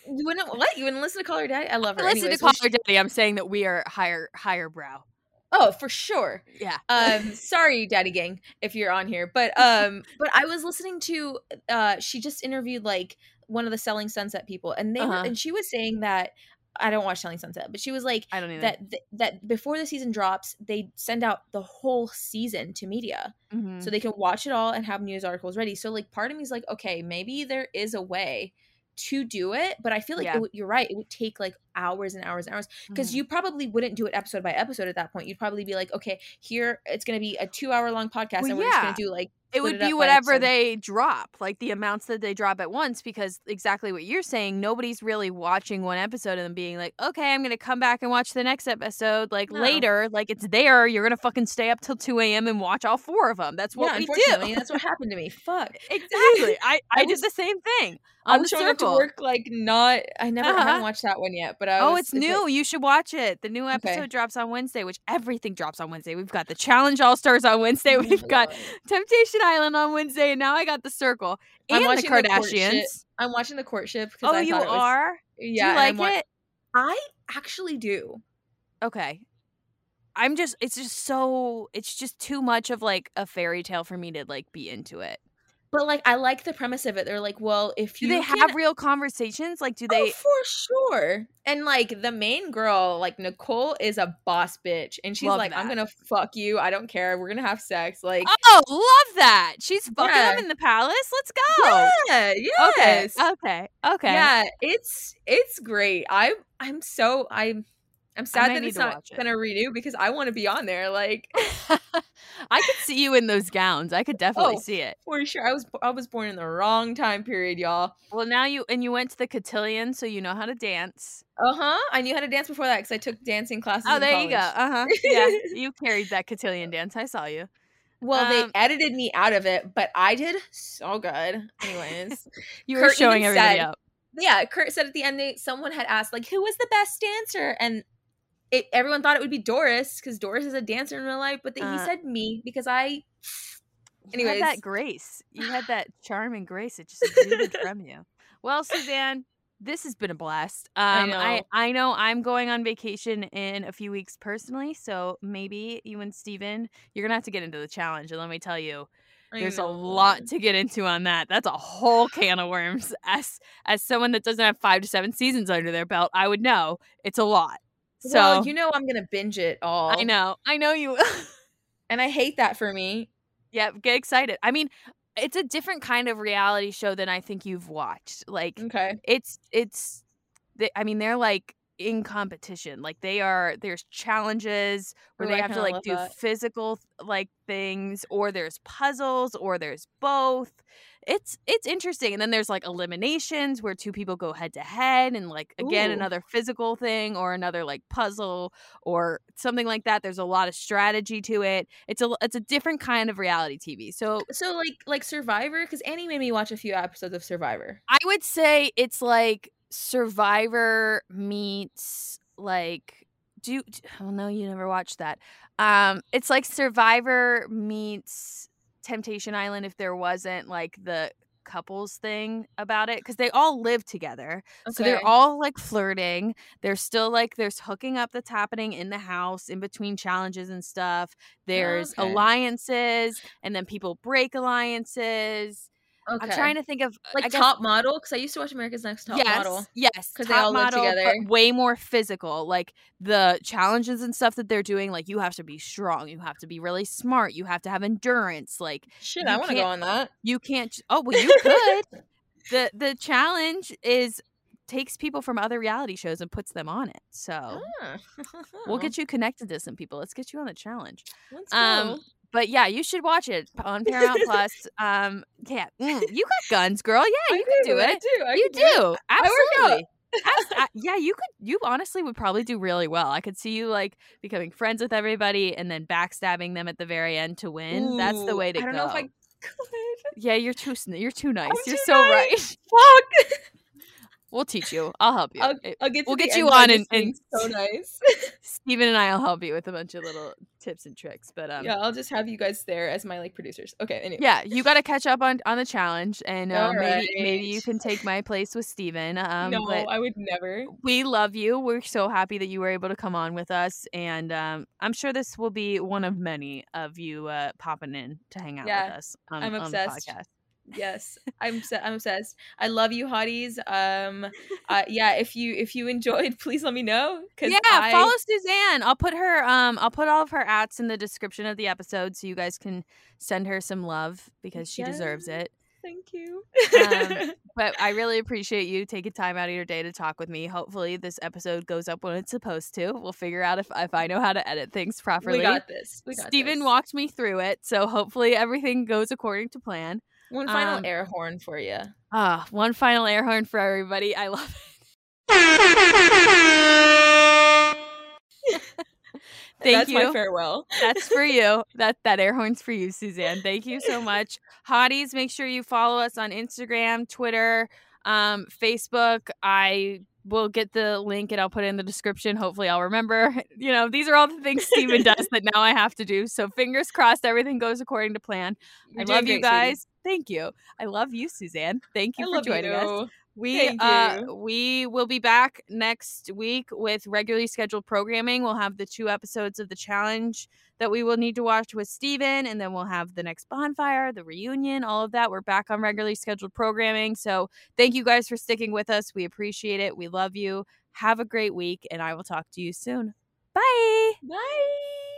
You wouldn't what? You wouldn't listen to Call Her Daddy? I love I her. listen Anyways, to Call Her Daddy. I'm saying that we are higher higher brow. Oh, for sure. Yeah. um sorry daddy gang if you're on here but um but i was listening to uh she just interviewed like one of the selling sunset people and they Uh-huh. and she was saying that i don't watch selling sunset but she was like I don't either. that th- that before the season drops they send out the whole season to media Mhm. so they can watch it all and have news articles ready so like part of me is like okay maybe there is a way to do it but i feel like Yeah. it you're right it would take like hours and hours and hours because Mhm. you probably wouldn't do it episode by episode at that point you'd probably be like okay here it's going to be a two hour long podcast Well, and we're just going to do like it would up be whatever they drop, like the amounts that they drop at once, because exactly what you're saying, nobody's really watching one episode and being like, okay, I'm gonna come back and watch the next episode like No. later. Like it's there. You're gonna fucking stay up till two a.m. and watch all four of them. That's what yeah we do. that's what happened to me fuck exactly. I I, I did the same thing i on the was showing up to work like not i never Uh-huh. haven't watched that one yet but I Oh, was, it's like- new. you should watch it. The new episode Okay. drops on Wednesday, which everything drops on Wednesday. We've got the Challenge All Stars on Wednesday. Oh We've got God. Temptation Island on Wednesday, and now I got the Circle I'm and the watching the courtship. Kardashians. i'm watching the courtship because oh, I you it was, are? yeah Do you like wa- it? i actually do Okay. I'm just it's just so it's just too much of like a fairy tale for me to like be into it. But like i like the premise of it they're like well if Do you they can- have real conversations? Like do Oh, they for sure. And like the main girl, like Nicole, is a boss bitch, and she's Love like, "I'm gonna fuck you. I don't care. We're gonna have sex." Like, Oh, love that. She's fucking Yeah. them in the palace. Let's go. yeah, Okay. yes, Okay. Okay. yeah. It's it's great. I I'm so I'm I'm sad that it's not it. gonna renew because I want to be on there. Like I could see you in those gowns. I could definitely Oh. see it. for sure. I was I was born in the wrong time period, y'all. Well, now you and you went to the cotillion, so you know how to dance. Uh huh. I knew how to dance before that because I took dancing classes. Oh, there you go. Uh huh. Yeah, you carried that cotillion dance. I saw you. Well, they Um, edited me out of it, but I did so good. Anyways. You were Kurt showing everybody said- up. yeah, Kurt said at the end they someone had asked like who was the best dancer and it everyone thought it would be Doris because Doris is a dancer in real life, but then he Uh, said me because I You anyways. had that grace. You had that charm and grace. It just exuded from you. Well, Suzan, this has been a blast. I Um, I, know. I know I'm going on vacation in a few weeks personally, so maybe you and Steven, you're gonna have to get into the challenge. And let me tell you, I there's a lot to get into on that. That's a whole can of worms. As as someone that doesn't have five to seven seasons under their belt, I would know it's a lot. So well, you know I'm gonna binge it all. I know, I know you. and I hate that for me. Yeah, get excited. I mean, it's a different kind of reality show than I think you've watched. Like Okay, it's it's they, I mean, they're like in competition. Like they are there's challenges where Ooh, they I have to like do that. physical like things or there's puzzles or there's both. It's it's interesting. And then there's like eliminations where two people go head to head and like again Ooh. another physical thing or another like puzzle or something like that. There's a lot of strategy to it. It's a it's a different kind of reality TV. So So like like Survivor, because Annie made me watch a few episodes of Survivor. I would say it's like Survivor meets like do oh no you never watched that. Um it's like Survivor meets Temptation Island if there wasn't like the couples thing about it cuz they all live together. So they're all like flirting. There's still like there's hooking up that's happening in the house in between challenges and stuff. There's okay. alliances and then people break alliances. Okay. I'm trying to think of like guess- Top Model, because I used to watch America's Next Top model. yes, Model. Yes, 'Cause they all live model, together. but way more physical. Like the challenges and stuff that they're doing, like you have to be strong, you have to be really smart, you have to have endurance. Like Shit, I want to go on that. you can't. Oh well, you could. the The challenge is takes people from other reality shows and puts them on it. So Ah. we'll get you connected to some people. Let's get you on the challenge. Let's um, go. But yeah, you should watch it on Paramount Plus. Um, yeah, mm, you got guns, girl. Yeah, I you can do I it. do. I you do. it. do absolutely I- yeah you could you honestly would probably do really well i could see you like becoming friends with everybody and then backstabbing them at the very end to win that's the way to I don't go know if I could. yeah you're too you're too nice I'm you're too so nice. right Fuck. we'll teach you i'll help you I'll, I'll get. We'll get you on and- and- so nice. steven and i'll help you with a bunch of little tips and tricks but um yeah, I'll just have you guys there as my like producers. Okay. Anyway. yeah, you got to catch up on on the challenge, and uh, maybe maybe you can take my place with Steven. Um, no, I would never. we love you. We're so happy that you were able to come on with us, and um, I'm sure this will be one of many of you uh, popping in to hang out Yeah, with us. On, I'm on the obsessed. podcast. Yes, I'm. I'm obsessed. I love you, hotties. Um, uh, yeah. If you if you enjoyed, please let me know. Cause Yeah, I, follow Suzan. I'll put her. Um, I'll put all of her ats in the description of the episode, so you guys can send her some love because she deserves it. Thank you. Um, But I really appreciate you taking time out of your day to talk with me. Hopefully, this episode goes up when it's supposed to. We'll figure out if if I know how to edit things properly. we got this. We got Steven this. walked me through it, so hopefully everything goes according to plan. One final um, air horn for you. Ah, one final air horn for everybody. I love it. Thank That's you. my farewell. That's for you. That that air horn's for you, Suzan. Thank you so much. Hotties, make sure you follow us on Instagram, Twitter, um, Facebook. I will get the link and I'll put it in the description. Hopefully I'll remember. You know, these are all the things Steven does that now I have to do. So fingers crossed everything goes according to plan. You're I love you great, sweetie. guys. Thank you. I love you, Suzan. Thank you I for joining us. We uh we will be back next week with regularly scheduled programming. We'll have the two episodes of the challenge that we will need to watch with Steven, and then we'll have the next bonfire, the reunion, all of that. We're back on regularly scheduled programming. So thank you guys for sticking with us. We appreciate it. We love you. Have a great week, and I will talk to you soon. Bye. Bye.